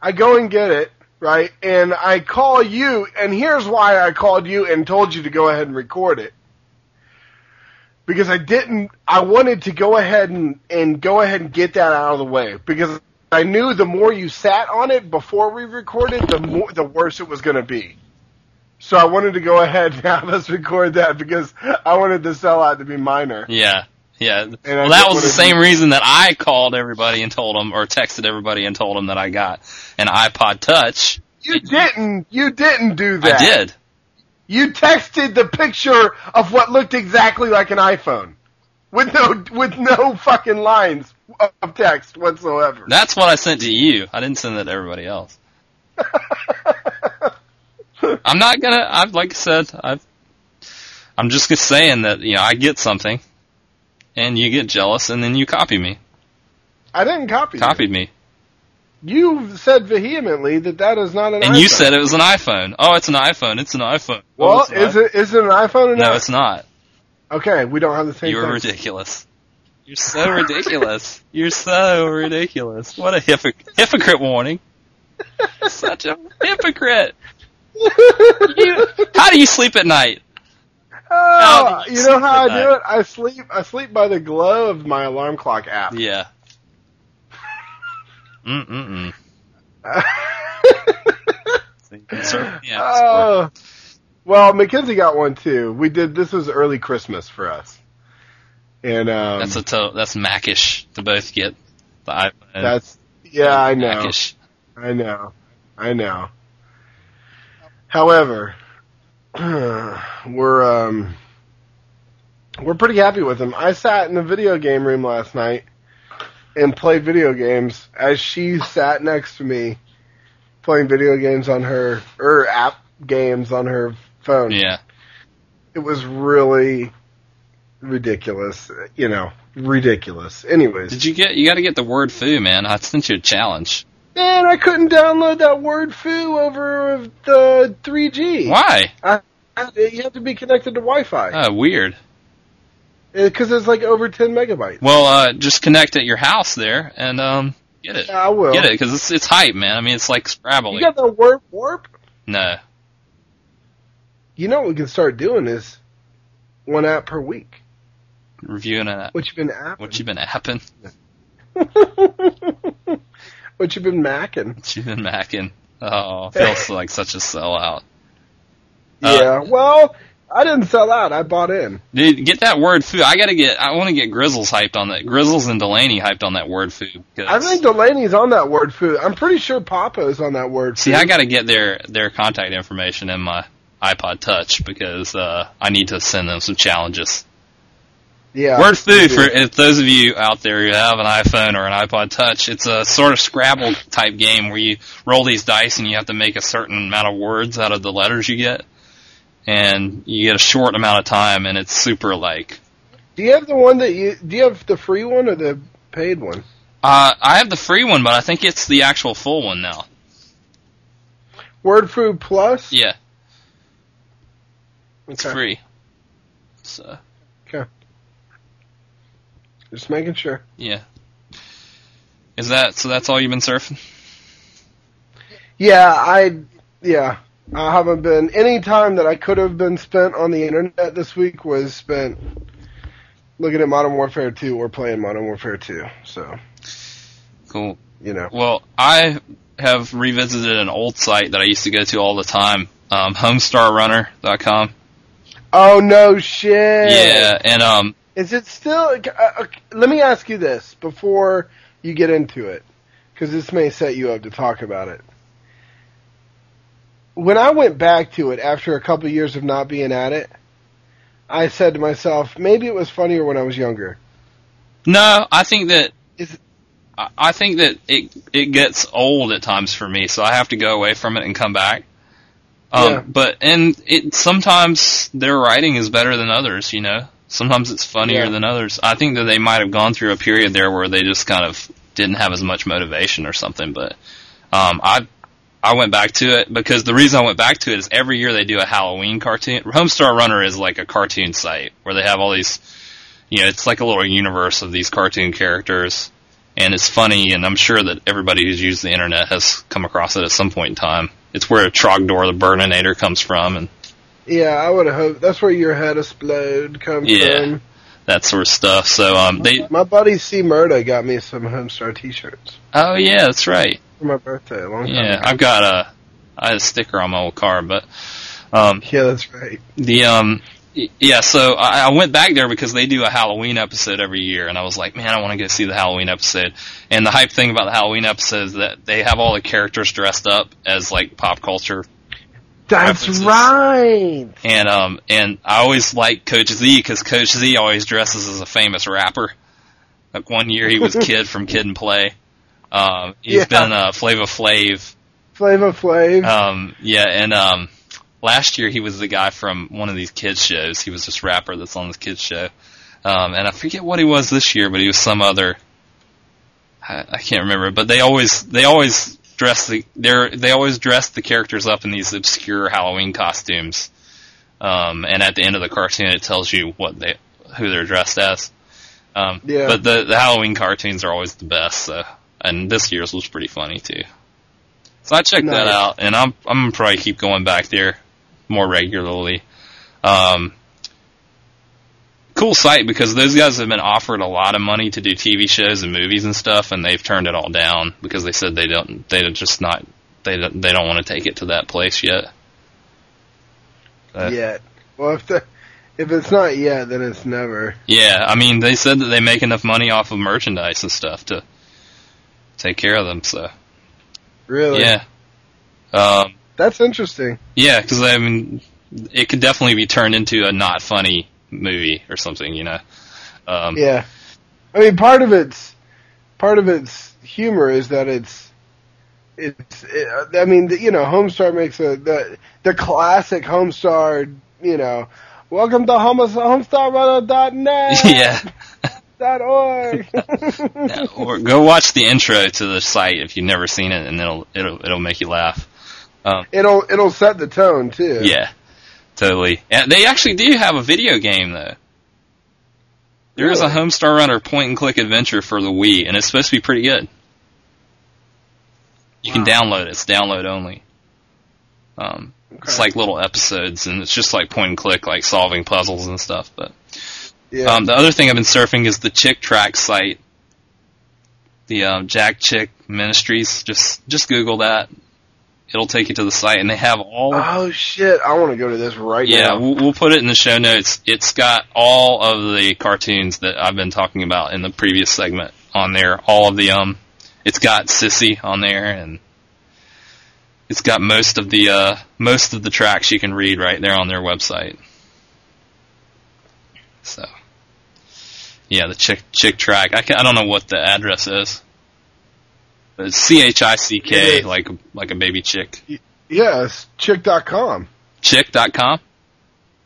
I go and get it, right? And I call you, and here's why I called you and told you to go ahead and record it. Because I didn't, I wanted to go ahead and, and go ahead and get that out of the way. Because I knew the more you sat on it before we recorded, the more, the worse it was gonna be. So I wanted to go ahead and have us record that because I wanted the sellout to be minor. Yeah. Yeah. And Well, that was the same reason that I called everybody and told them, or texted everybody and told them that I got an iPod Touch. You didn't. You didn't do that. I did. You texted the picture of what looked exactly like an iPhone, with no with no fucking lines of text whatsoever. That's what I sent to you. I didn't send that to everybody else. I'm not gonna. I've like I said. I've. I'm just saying that you know I get something, and you get jealous, and then you copy me. I didn't copy. you. Copied me, You said vehemently that that is not an. and iPhone. you said it was an iPhone. Oh, it's an iPhone. It's an iPhone. Oh, Well, an is iPhone. it is it an iPhone or No, it's not. Okay, we don't have the same. You're thing. ridiculous. You're so ridiculous. You're so ridiculous. What a hypocrite! Hypocrite warning. Such a hypocrite. You, how do you sleep at night? Oh, you you know how I sleep at do it? I sleep. I sleep by the glow of my alarm clock app. Yeah. Mm mm mm. Yeah. Oh. Well, Mackenzie got one too. We did. This was early Christmas for us, and um, That's a to- that's Macish to both get the iPhone. that's yeah. I know. Macish. I know. I know. However, we're um we're pretty happy with them. I sat in the video game room last night and played video games as she sat next to me playing video games on her or app games on her phone. Yeah. It was really ridiculous, you know, ridiculous. Anyways, Did you get? You got to get the Word Fu, man. I sent you a challenge. man, I couldn't download that Word Fu over the 3G. Why? I, I, you have to be connected to Wi-Fi Oh, weird. because it's like over 10 megabytes. Well, uh, just connect at your house there and um get it. Yeah, I will. Get it because it's it's hype, man. I mean, it's like Scrabble. You got the word warp? no. You know what we can start doing is one app per week. Reviewing it. What you been apping? What you been apping? what you been macking? What you been macking? Oh, feels like such a sellout. Uh, yeah. Well, I didn't sell out. I bought in. Dude, get that Word Fu. I gotta get. I want to get Grizzles hyped on that. Grizzles and Delaney hyped on that Word Fu. I think Delaney's on that word food. I'm pretty sure Papa's on that word food. See, food. I gotta get their their contact information in my iPod Touch because uh, I need to send them some challenges. yeah. Word Fu you for if those of you out there who have an iPhone or an iPod Touch, it's a sort of Scrabble type game where you roll these dice and you have to make a certain amount of words out of the letters you get, and you get a short amount of time, and it's super like. Do you have the one that you? Do you have the free one or the paid one? Uh, I have the free one, but I think it's the actual full one now. Word food plus. Yeah, Okay. free. So Okay. Just making sure. yeah, is that so? That's all you've been surfing? Yeah, I. Yeah, I haven't been. Any time that I could have been spent on the internet this week was spent looking at Modern Warfare 2 or playing Modern Warfare 2. So Cool. you know. Well, I have revisited an old site that I used to go to all the time, um, HomestarRunner.com. Oh no shit. Yeah, and um, Is it still? Uh, uh, let me ask you this before you get into it, because this may set you up to talk about it. When I went back to it after a couple years of not being at it, I said to myself, maybe it was funnier when I was younger. no, I think that Is- I think that it it gets old at times for me, so I have to go away from it and come back. Um, Yeah. but and it sometimes their writing is better than others, you know. Sometimes it's funnier Yeah. than others. I think that they might have gone through a period there where they just kind of didn't have as much motivation or something. But um, I I went back to it because the reason I went back to it is every year they do a Halloween cartoon. Homestar Runner is like a cartoon site where they have all these, you know, it's like a little universe of these cartoon characters, and it's funny. And I'm sure that everybody who's used the internet has come across it at some point in time. It's where Trogdor the Burninator comes from, and Yeah, I would have hoped that's where your head explode comes Yeah. from. that sort of stuff. So um, they, My buddy C Murda got me some Homestar T-shirts oh yeah, that's right. for my birthday a long time Yeah, ago. I've got a, I had a sticker on my old car, but um, Yeah, that's right. the um Yeah, so I, I went back there because they do a Halloween episode every year, and I was like, man, I want to go see the Halloween episode. And the hype thing about the Halloween episode is that they have all the characters dressed up as like pop culture, That's References. right. and um, and I always like Coach Z because Coach Z always dresses as a famous rapper. Like one year he was Kid from Kid and Play. Um, he's Yeah. been uh, Flavor Flav. Flavor Flav. Um, yeah, and um, last year he was the guy from one of these kids shows. He was this rapper that's on this kids show. Um, and I forget what he was this year, but he was some other. I, I can't remember, but they always they always dress the they're they always dress the characters up in these obscure Halloween costumes. Um, and at the end of the cartoon, it tells you what they who they're dressed as. Um, Yeah. But the the Halloween cartoons are always the best. So, and this year's was pretty funny too. So I checked that out, and I'm I'm gonna probably keep going back there more regularly. Um, cool site because those guys have been offered a lot of money to do TV shows and movies and stuff, and they've turned it all down because they said they don't they just not they don't, they don't want to take it to that place yet. Uh, yet. Well, if the if it's not yet, then it's never. Yeah, I mean they said that they make enough money off of merchandise and stuff to take care of them. So Really. yeah, um, That's interesting. yeah, because I mean it could definitely be turned into a not funny movie or something, you know. Um, Yeah. I mean, part of its part of its humor is that it's it's. It, I mean, the, you know, Homestar makes a the the classic Homestar. You know, welcome to homestarrunner.net. yeah. dot org. or go watch the intro to the site if you've never seen it, and it'll it'll it'll make you laugh. Um, it'll it'll set the tone too. yeah, totally. And they actually do have a video game though. There is a Really? Homestar Runner point and click adventure for the Wii, and it's supposed to be pretty good. You can download it; it's download only. Um, it's like little episodes, and it's just like point and click, like solving puzzles and stuff. But Yeah. um, the other thing I've been surfing is the Chick Tract site. The um, Jack Chick Ministries. Just just Google that. It'll take you to the site, and they have all. oh shit! I want to go to this right yeah, now. we'll, we'll put it in the show notes. It's got all of the cartoons that I've been talking about in the previous segment on there. All of the um, it's got Sissy on there, and it's got most of the uh most of the tracts you can read right there on their website. So, yeah, the chick chick tract. I can, I don't know what the address is. C H I C K like like a baby chick. Yeah, it's chick.com. Chick.com.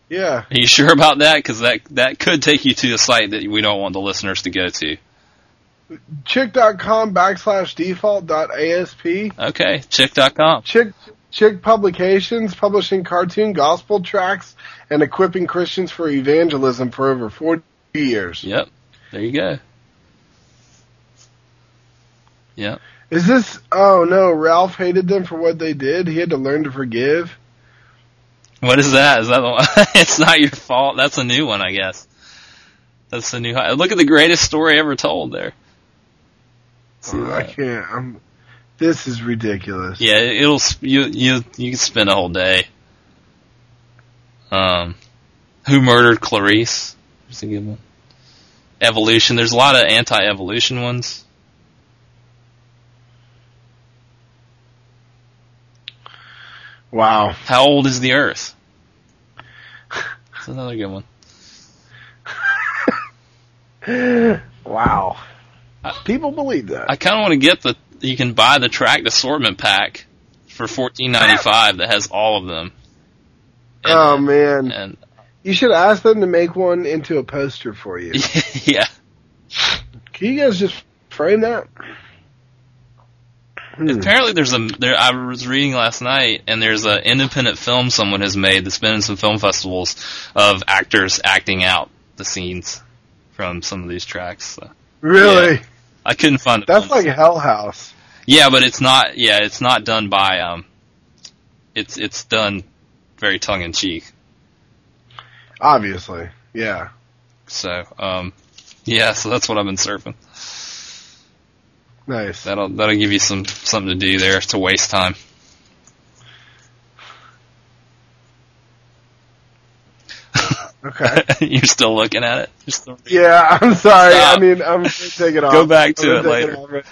Yeah. Are you sure about that? Because that that could take you to a site that we don't want the listeners to go to. Chick.com backslash default dot ASP. Okay, chick.com. Chick Chick Publications publishing cartoon gospel tracts and equipping Christians for evangelism for over 40 years. Yep, there you go. Yep. Is this Oh no, Ralph hated them for what they did. He had to learn to forgive. What is that? Is that the one? it's not your fault. That's a new one, I guess. That's the new. Look at the greatest story ever told there. Oh, I can't. I'm This is ridiculous. Yeah, it'll you you you can spend a whole day. Um, who murdered Clarice? There's a good one. Evolution. There's a lot of anti-evolution ones. Wow. How old is the Earth? That's another good one. wow. I- People believe that. I kind of want to get the. You can buy the tract assortment pack for fourteen ninety five that has all of them. And, oh man. and You should ask them to make one into a poster for you. yeah, Can you guys just frame that? Hmm. apparently there's a there. I was reading last night, and there's an independent film someone has made that's been in some film festivals of actors acting out the scenes from some of these tracts. So Really? I couldn't find. That's like Hell House. yeah, but it's not. Yeah, it's not done by um. It's it's done very tongue in cheek. Obviously. Yeah. So um, yeah, so that's what I've been surfing. Nice. That'll that'll give you some something to do there to waste time. Okay. You're still looking at it. Still Yeah, I'm sorry. Stop. I mean, I'm gonna take it off. Go back to I'm it later. off right.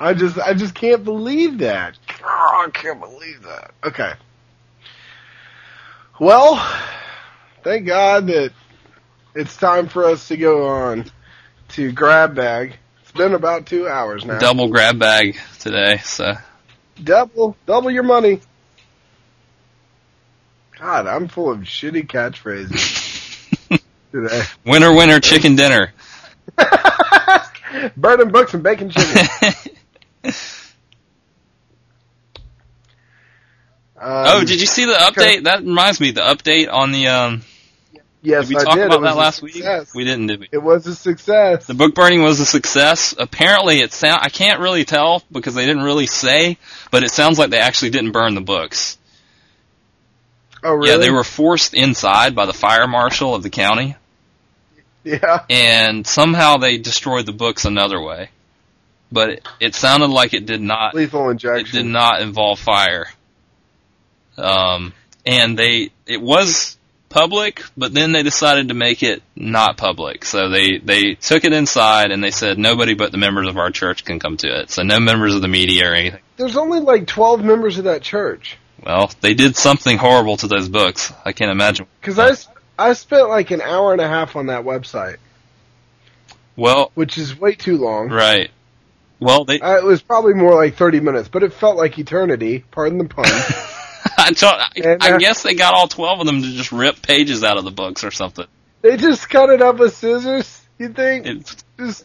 I just, I just can't believe that. Oh, I can't believe that. Okay. Well, thank God that it's time for us to go on to grab bag. It's been about two hours now. double grab bag today. So double, double your money. God, I'm full of shitty catchphrases today. winner, winner, chicken dinner. Burning books and bacon chicken. oh, Um, did you see the update? That reminds me, the update on the um. Yes, did we I did. about that last week? We didn't, did we? It was a success. The book burning was a success. Apparently, it sound I can't really tell because they didn't really say, but it sounds like they actually didn't burn the books. oh, really? Yeah, they were forced inside by the fire marshal of the county, Yeah. and somehow they destroyed the books another way. But it, it sounded like it did not. Lethal injection. It did not involve fire. Um, and they it was public, but then they decided to make it not public. So they they took it inside and they said nobody but the members of our church can come to it. So no members of the media or anything. There's only like 12 members of that church. Well, they did something horrible to those books. I can't imagine. Because I, I spent like an hour and a half on that website, Well, which is way too long. right. Well, they. Uh, it was probably more like 30 minutes, but it felt like eternity. Pardon the pun. I, thought- I, guess they got all twelve of them to just rip pages out of the books or something. they just cut it up with scissors, you think? Just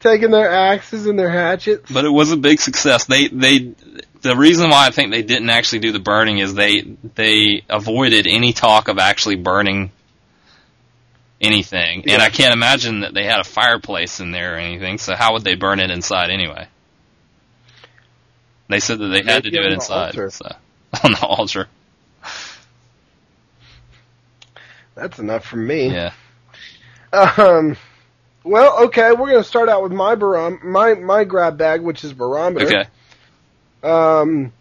taking their axes and their hatchets. but it was a big success. They they the reason why I think they didn't actually do the burning is they they avoided any talk of actually burning anything. And I can't imagine that they had a fireplace in there or anything. So how would they burn it inside anyway? They said that they had to do it inside. So on the altar. That's enough from me. Yeah. Um, well, okay, we're going to start out with my barom- my my grab bag, which is barometer. Okay. Um,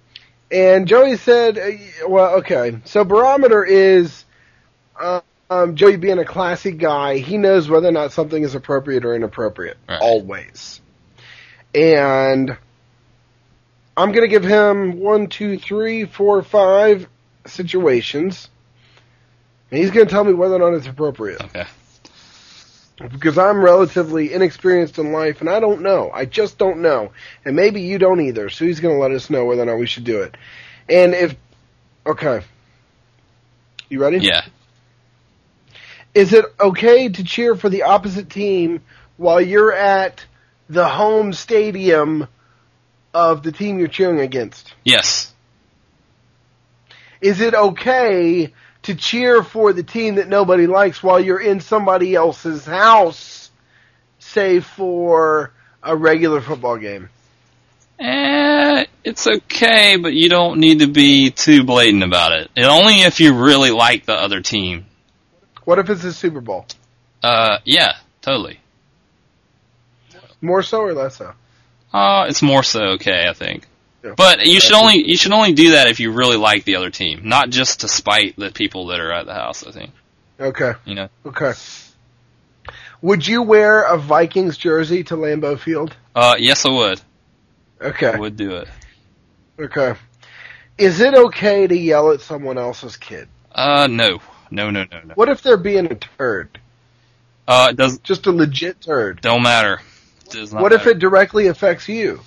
and Joey said, uh, well, okay, so barometer is, uh, um, Joey being a classy guy, he knows whether or not something is appropriate or inappropriate, Right. always. And I'm going to give him one, two, three, four, five situations, and he's going to tell me whether or not it's appropriate Okay. because I'm relatively inexperienced in life and I don't know. I just don't know. And maybe you don't either. So he's going to let us know whether or not we should do it. And if, okay. You ready? Yeah. Is it okay to cheer for the opposite team while you're at the home stadium of the team you're cheering against? Yes. Is it okay to cheer for the team that nobody likes while you're in somebody else's house, say for a regular football game? Eh, it's okay, but you don't need to be too blatant about it. And only if you really like the other team. What if it's a Super Bowl? Uh, yeah, totally. More so or less so? Uh, it's more so okay, I think. Yeah. But you should only you should only do that if you really like the other team, not just to spite the people that are at the house. I think Okay, you know. okay. Would you wear a Vikings jersey to Lambeau Field? Uh, yes, I would. Okay, I would do it. okay. Is it okay to yell at someone else's kid? Uh, no, no, no, no, no. What if they're being a turd? Uh, it does Just a legit turd. don't matter. Does not What if matter. it directly affects you?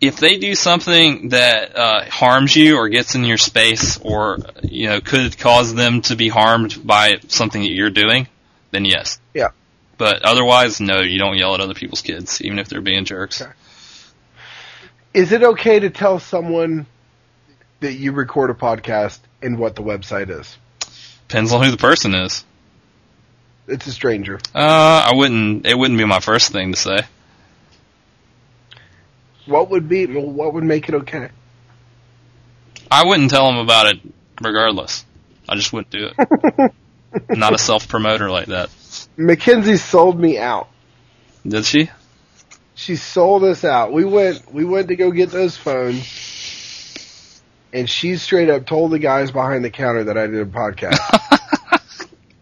if they do something that uh, harms you or gets in your space or you know could cause them to be harmed by something that you're doing, then yes. Yeah. But otherwise, no. You don't yell at other people's kids, even if they're being jerks. Okay. Is it okay to tell someone that you record a podcast and what the website is? Depends on who the person is. It's a stranger. Uh, I wouldn't. It wouldn't be my first thing to say. What would be? What would make it okay? I wouldn't tell them about it, regardless. I just wouldn't do it. Not a self promoter like that. Mackenzie sold me out. Did she? She sold us out. We went. We went to go get those phones, and she straight up told the guys behind the counter that I did a podcast.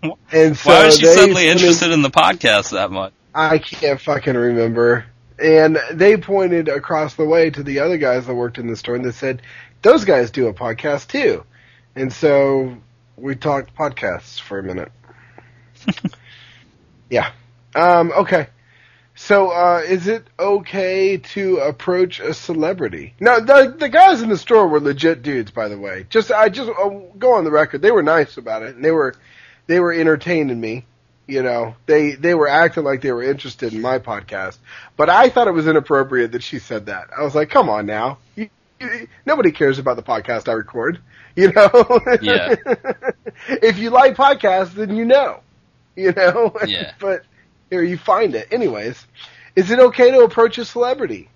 And so Why was she suddenly interested in the podcast that much? I can't fucking remember. And they pointed across the way to the other guys that worked in the store and they said, those guys do a podcast too. And so we talked podcasts for a minute. yeah. Um, okay. So, uh, is it okay to approach a celebrity? No, the the guys in the store were legit dudes, by the way. Just I just uh, go on the record. They were nice about it, and they were they were entertaining me. You know, they they were acting like they were interested in my podcast, but I thought it was inappropriate that she said that. I was like, come on now, you, you, nobody cares about the podcast I record. You know, Yeah. if you like podcasts, then you know. You know, Yeah. but here you find it. Anyways, is it okay to approach a celebrity?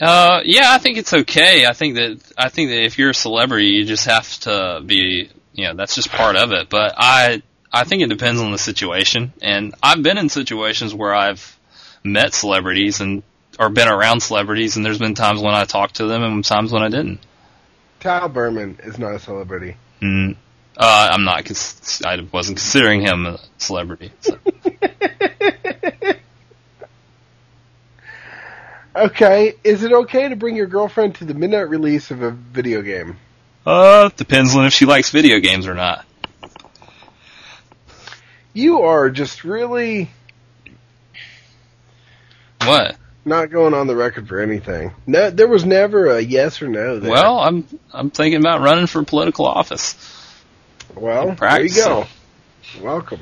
Uh, yeah, I think it's okay. I think that I think that if you're a celebrity, you just have to be, you know, that's just part of it. But I I think it depends on the situation, and I've been in situations where I've met celebrities and or been around celebrities, and there's been times when I talked to them and times when I didn't. Tal Berman is not a celebrity. Mm, uh, I'm not. Cons- I wasn't considering him a celebrity. So. Okay, is it okay to bring your girlfriend to the midnight release of a video game? Uh, depends on if she likes video games or not. You are just really What? not going on the record for anything. No, there was never a yes or no. There. Well, I'm I'm thinking about running for political office. well, there you go. Welcome.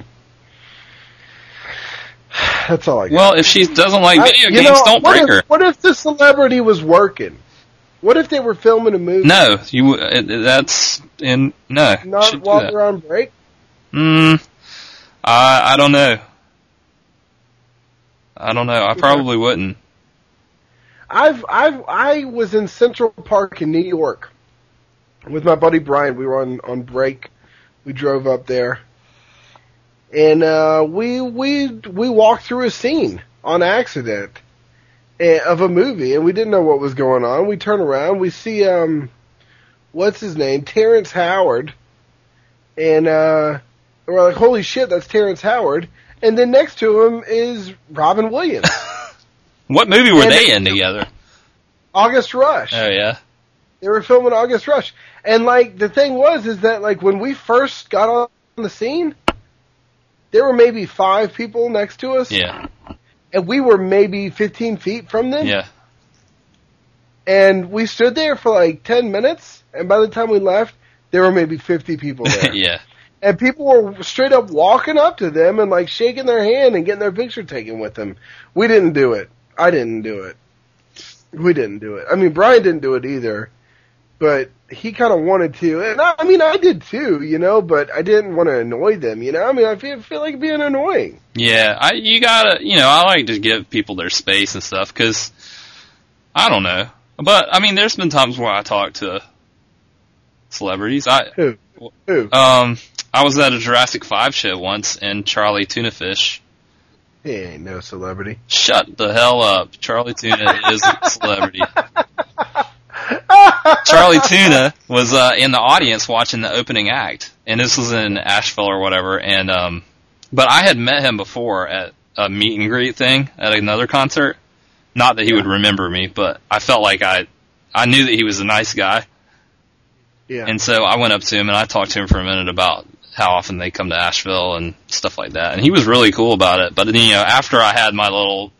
That's all I got. Well, if she doesn't like video you games, know, don't break if, her. What if the celebrity was working? What if they were filming a movie? No, you. It, that's in no. not while that. they're on break. Hmm. I I don't know. I don't know. I probably wouldn't. I've I've I was in Central Park in New York with my buddy Brian. We were on on break. We drove up there, and uh, we we we walked through a scene on accident of a movie, and we didn't know what was going on. We turn around, we see um, what's his name, Terrence Howard, and uh, we're like, holy shit, that's Terrence Howard. And then next to him is Robin Williams, What movie were And they in together? August Rush. Oh yeah. They were filming August Rush. And like the thing was is that like when we first got on the scene, there were maybe five people next to us. Yeah. And we were maybe fifteen feet from them. Yeah. And we stood there for like ten minutes and by the time we left, there were maybe fifty people there. yeah. And people were straight up walking up to them and like shaking their hand and getting their picture taken with them. We didn't do it. I didn't do it. We didn't do it. I mean, Brian didn't do it either, but he kind of wanted to. And I, I mean, I did too, you know, but I didn't want to annoy them, you know? I mean, I feel, feel like being annoying. Yeah, I you gotta you know I like to give people their space and stuff because I don't know, but I mean there's been times where I talk to celebrities. I Who? Who? um I was at a Jurassic Five show once and Charlie Tunafish. He ain't no celebrity. Shut the hell up, Charlie Tuna is a celebrity. Charlie Tuna was uh, in the audience watching the opening act, and this was in Asheville or whatever. And um, but I had met him before at a meet and greet thing at another concert. Not that he would remember me, but I felt like I I knew that he was a nice guy, Yeah. and so I went up to him and I talked to him for a minute about how often they come to Asheville and stuff like that. And he was really cool about it. But then, you know, after I had my little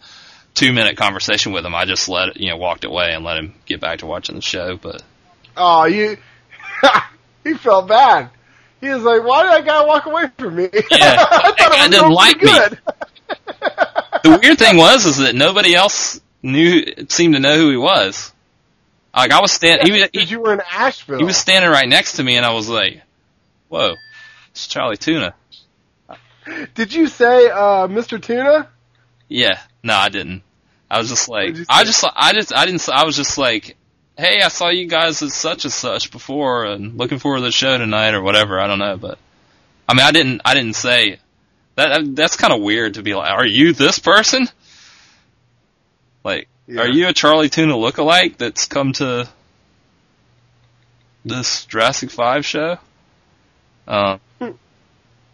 two minute conversation with him, I just let you know, walked away and let him get back to watching the show. But oh, you, he felt bad. He was like, why did that guy walk away from me? Yeah, I thought it was didn't like pretty me. the weird thing was, is that nobody else knew, seemed to know who he was. Like I was standing, he was, he, you were in Asheville. he was standing right next to me and I was like, whoa, it's Charlie Tuna. Did you say, uh, Mr. Tuna? Yeah, no, I didn't. I was just like, I just, I just, I didn't, I was just like, hey, I saw you guys at such and such before, and looking forward to the show tonight or whatever. I don't know, but I mean, I didn't, I didn't say that. That's kind of weird to be like, are you this person? Like, Yeah. are you a Charlie Tuna lookalike that's come to this Jurassic Five show? Um,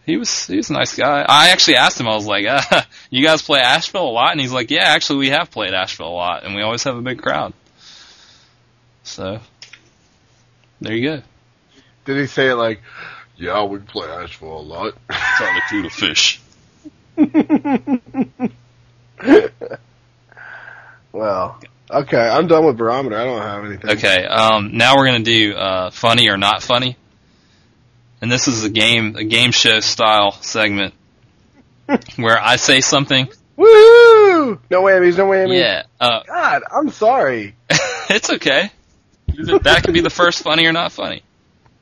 he was he was a nice guy. I actually asked him. I was like, uh, "You guys play Asheville a lot?" And he's like, "Yeah, actually, we have played Asheville a lot, and we always have a big crowd." So there you go. Did he say it like, "Yeah, we play Asheville a lot"? Trying to do the fish. well, okay, I'm done with barometer. I don't have anything. Okay, um, now we're gonna do uh, funny or not funny, and this is a game a game show style segment where I say something. Woo! No whammies, no whammies. Yeah, uh, God, I'm sorry. it's okay. That could be the first funny or not funny.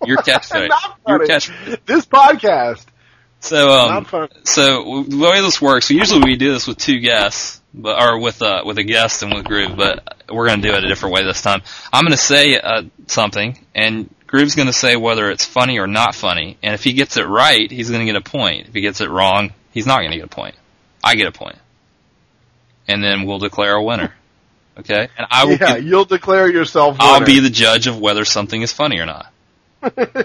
Your catchphrase. Not Your catchphrase. This podcast. So, um, Not so the way this works, usually we do this with two guests, but or with uh, with a guest and with Groove, but we're going to do it a different way this time. I'm going to say uh, something, and Groove's going to say whether it's funny or not funny, and if he gets it right, he's going to get a point. If he gets it wrong, he's not going to get a point. I get a point. and then we'll declare a winner. Okay, and I will. Yeah, you'll declare yourself. I'll be the judge of whether something is funny or not.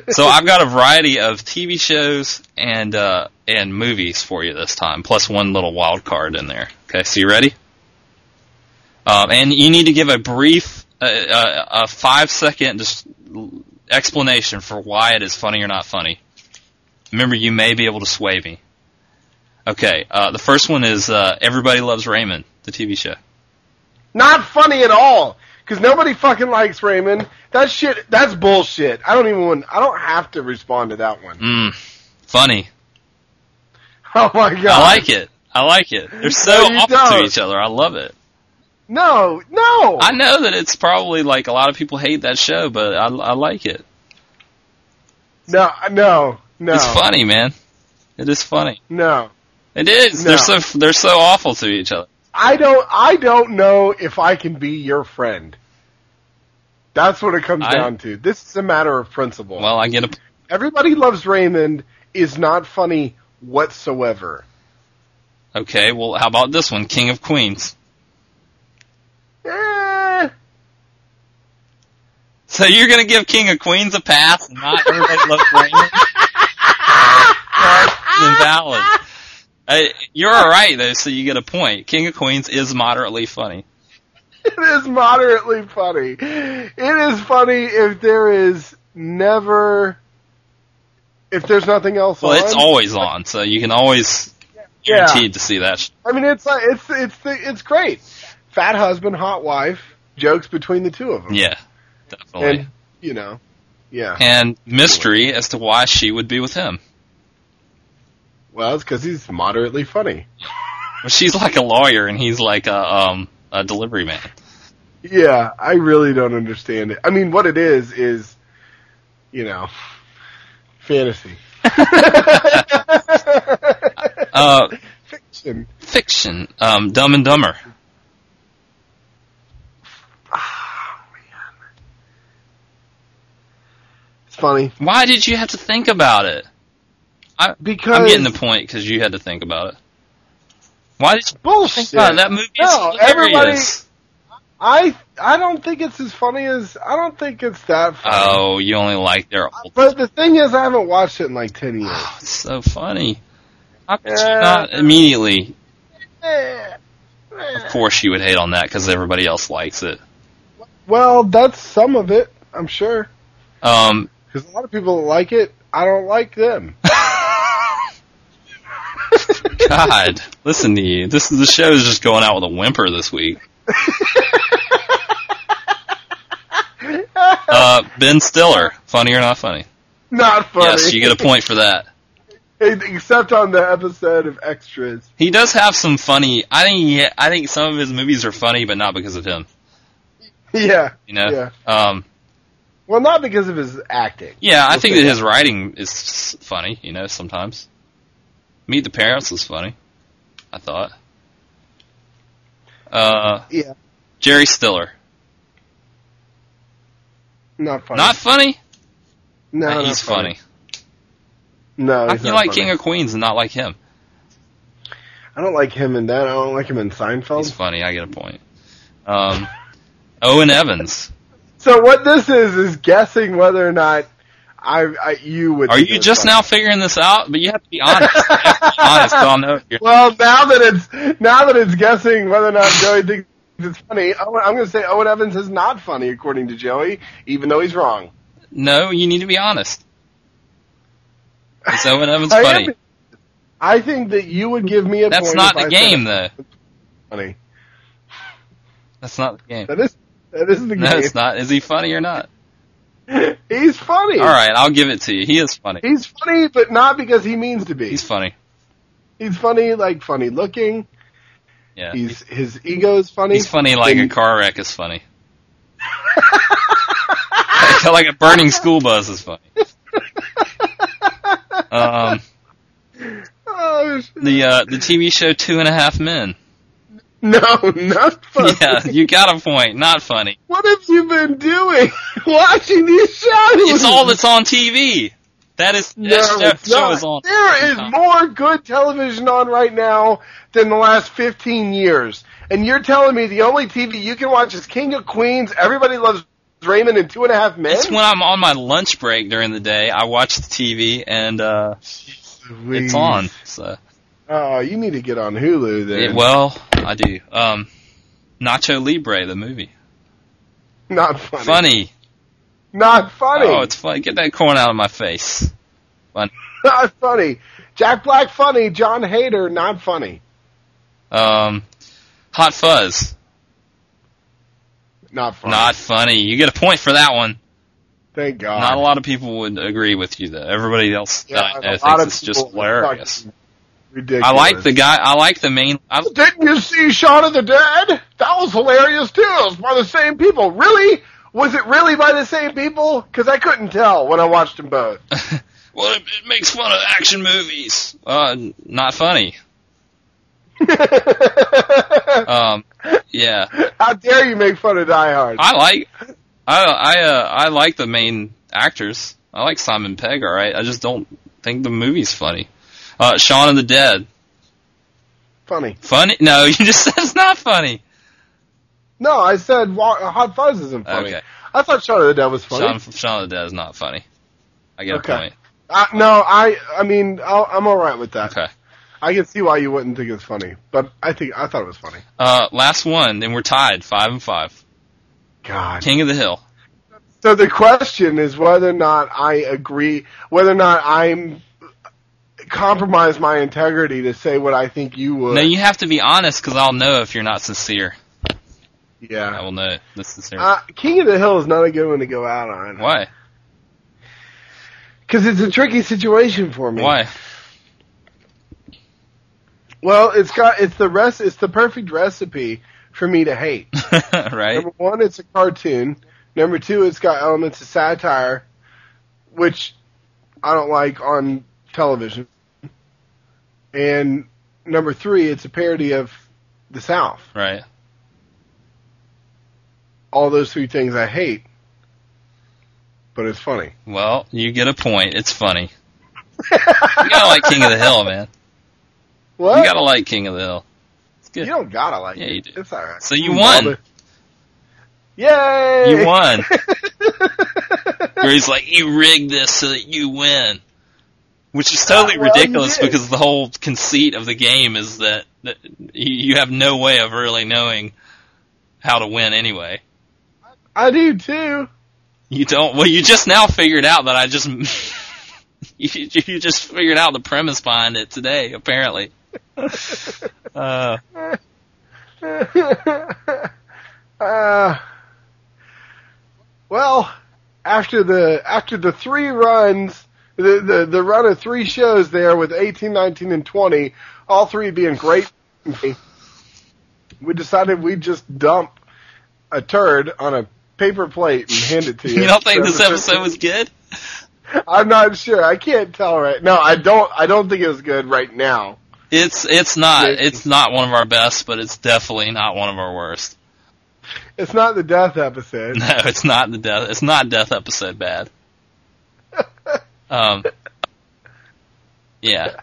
So I've got a variety of TV shows and uh, and movies for you this time, plus one little wild card in there. Okay, so you ready? Um, and you need to give a brief, uh, uh, a five second just explanation for why it is funny or not funny. Remember, you may be able to sway me. Okay, uh, the first one is uh, Everybody Loves Raymond, the TV show. Not funny at all. Because nobody fucking likes Raymond. That shit, that's bullshit. I don't even want, I don't have to respond to that one. Mm, funny. Oh my god. I like it. I like it. They're so No, opposite to each other. I love it. No, no. I know that it's probably like a lot of people hate that show, but I, I like it. no, no, no. It's funny, man. It is funny. No. It is. No. They're so they're so awful to each other. I don't, I don't know if I can be your friend. That's what it comes I- down to. This is a matter of principle. Well, I get a Everybody loves Raymond is not funny whatsoever. okay. Well, how about this one, King of Queens? Eh, So you're gonna give King of Queens a pass, and not everybody loves Raymond? That's invalid. Uh, you're all right though, so you get a point. King of Queens is moderately funny. it is moderately funny. It is funny if there is never, if there's nothing else Well, on. it's always on, so you can always Yeah. guaranteed to see that. I mean, it's it's it's it's great. Fat husband, hot wife, jokes between the two of them. Yeah, definitely. and you know, yeah. and mystery as to why she would be with him. Well, it's because he's moderately funny. Well, she's like a lawyer, and he's like a um a delivery man. Yeah, I really don't understand it. I mean, what it is is, you know, fantasy. Uh, Fiction. fiction, um, Dumb and Dumber. It's funny Why did you have to think about it? because I'm getting the point because you had to think about it. Why did you bullshit. think about it? That movie No, everybody- I I don't think it's as funny as I don't think it's that funny. Oh, you only like their old. But the thing is, I haven't watched it in like ten years. Oh, it's so funny. How could you not immediately? Eh, Of course, you would hate on that because everybody else likes it. Well, that's some of it, I'm sure. Um, Because a lot of people like it. I don't like them. God, listen to you. This the show is just going out with a whimper this week. Uh, Ben Stiller, funny or not funny? Not funny. Yes, you get a point for that. Except on the episode of Extras. He does have some funny. I think. He, I think some of his movies are funny, but not because of him. Yeah. You know. Yeah. Um. Well, not because of his acting. Yeah, I think that his writing is funny. You know, sometimes. Meet the Parents was funny. I thought. Uh, Yeah. Jerry Stiller, Not funny. not funny. no, he's funny. No, he's can you not like funny. King of Queens and not like him? I don't like him in that. I don't like him in Seinfeld. He's funny. I get a point. Um, Owen Evans. So what this is is guessing whether or not I, I you would. Are you just funny. now figuring this out? But you have to be honest. You have to be honest. I'll know. Well, now that it's now that it's guessing whether or not Joey thinks it's funny, I'm going to say Owen Evans is not funny according to Joey, even though he's wrong. No, you need to be honest. Is Owen Evans I am- funny? I think that you would give me a That's not the I game, though. Funny. That's not the game. That is that is the No, game. it's not. Is he funny or not? He's funny. All right, I'll give it to you. He is funny. He's funny, but not because he means to be. He's funny. He's funny, like funny looking. Yeah. He's his ego is funny. He's funny like a car wreck is funny. like, like a burning school bus is funny. Um, Oh, the uh, the TV show Two and a Half Men. no, not funny. Yeah, you got a point. Not funny. What have you been doing? Watching these shows? It's all that's on TV. That is, no, that show, is on. There is more good television on right now than the last 15 years. And you're telling me the only TV you can watch is King of Queens, Everybody Loves Raymond, and Two and a Half Men? It's when I'm on my lunch break during the day. I watch the TV and uh, it's on. So Oh, you need to get on Hulu then. well, I do. Um, Nacho Libre, the movie. Not funny. Funny. Not funny. Oh, it's funny. Get that corn out of my face. Funny. not funny. Jack Black funny. Jon Heder not funny. Um, Hot Fuzz. Not funny. Not funny. You get a point for that one. Thank God. Not a lot of people would agree with you though. Everybody else Yeah, that I know thinks it's just hilarious. Ridiculous. I like the guy. I like the main. I, Didn't you see Shaun of the Dead? That was hilarious too. It was by the same people. Really? Was it really by the same people? Because I couldn't tell when I watched them both. well, it, it makes fun of action movies. Uh, not funny. Um, yeah, How dare you make fun of Die Hard? I like. I I uh, I like the main actors. I like Simon Pegg. All right, I just don't think the movie's funny. Uh, Shaun of the Dead. Funny. Funny? No, you just said it's not funny. No, I said Hot Fuzz isn't funny. Okay. I thought Shaun of the Dead was funny. Shaun, Shaun of the Dead is not funny. I get Okay. a point. Uh, no, I. I mean, I'll, I'm all right with that. Okay. I can see why you wouldn't think it's funny, but I think I thought it was funny. Uh, last one, then we're tied, five and five. God. King of the Hill. So the question is whether or not I agree, whether or not I'm compromise my integrity to say what I think you would. No, you have to be honest, because I'll know if you're not sincere. Yeah, I will know the sincerity. Uh, King of the Hill is not a good one to go out on. Why? Because it's a tricky situation for me. Why? Well, it's got it's the rest it's the perfect recipe for me to hate. right? Number one, it's a cartoon. Number two, it's got elements of satire, which I don't like on television. And number three, it's a parody of the South. Right. All those three things I hate, but it's funny. Well, you get a point. It's funny. You gotta like King of the Hill, man. What? You gotta like King of the Hill. It's good. You don't gotta like Yeah, it. you do. It's alright. So you won. Yay! You won. Where he's like, you rigged this so that you win. Which is totally well, ridiculous because the whole conceit of the game is that, that you you have no way of really knowing how to win anyway. I do too. You don't. Well, you just now figured out that I just. you, you just figured out the premise behind it today, apparently. Uh, uh, well, after the after the three runs, the, the the run of three shows there with 18, 19, and 20, all three being great, we decided we'd just dump a turd on a paper plate and hand it to you. you don't think this episode was good? I'm not sure. I can't tell right. No, I don't. I don't think it was good right now. It's it's not it's not one of our best, but it's definitely not one of our worst. It's not the death episode. No, it's not the death. It's not death episode bad. Um, yeah.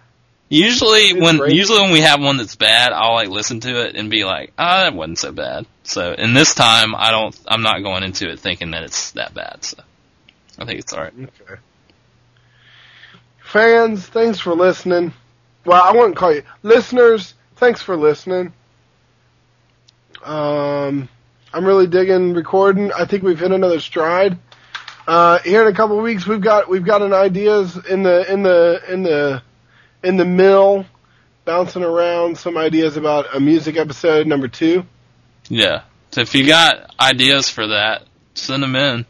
Usually It's when great. usually when we have one that's bad, I'll like listen to it and be like, ah, that wasn't so bad. So, and this time I don't. I'm not going into it thinking that it's that bad. So, I think it's all right. Okay. Fans, thanks for listening. Well, I wouldn't call you listeners. Thanks for listening. Um, I'm really digging recording. I think we've hit another stride. Uh, here in a couple of weeks, we've got we've got an ideas in the in the in the in the mill, bouncing around some ideas about a music episode number two. Yeah. So if you got ideas for that, send them in.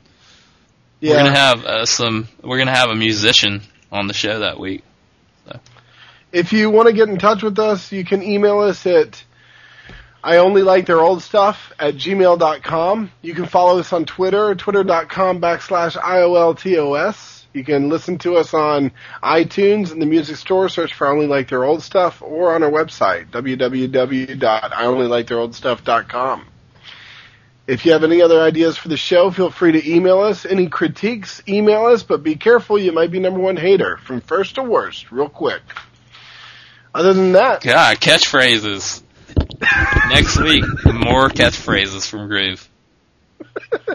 Yeah, We're gonna have uh, some. We're gonna have a musician on the show that week. if you want to get in touch with us, you can email us at I only like their old stuff at gmail.com. You can follow us on Twitter, twitter.com backslash IOLTOS. You can listen to us on iTunes and the music store, search for I only like their old stuff, or on our website, www.ionlyliketheiroldstuff.com. If you have any other ideas for the show, feel free to email us. Any critiques, email us, but be careful, you might be number one hater. From first to worst, real quick. Other than that, Yeah, catchphrases. Next week, more catchphrases from Grave.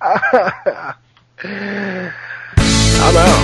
I'm out.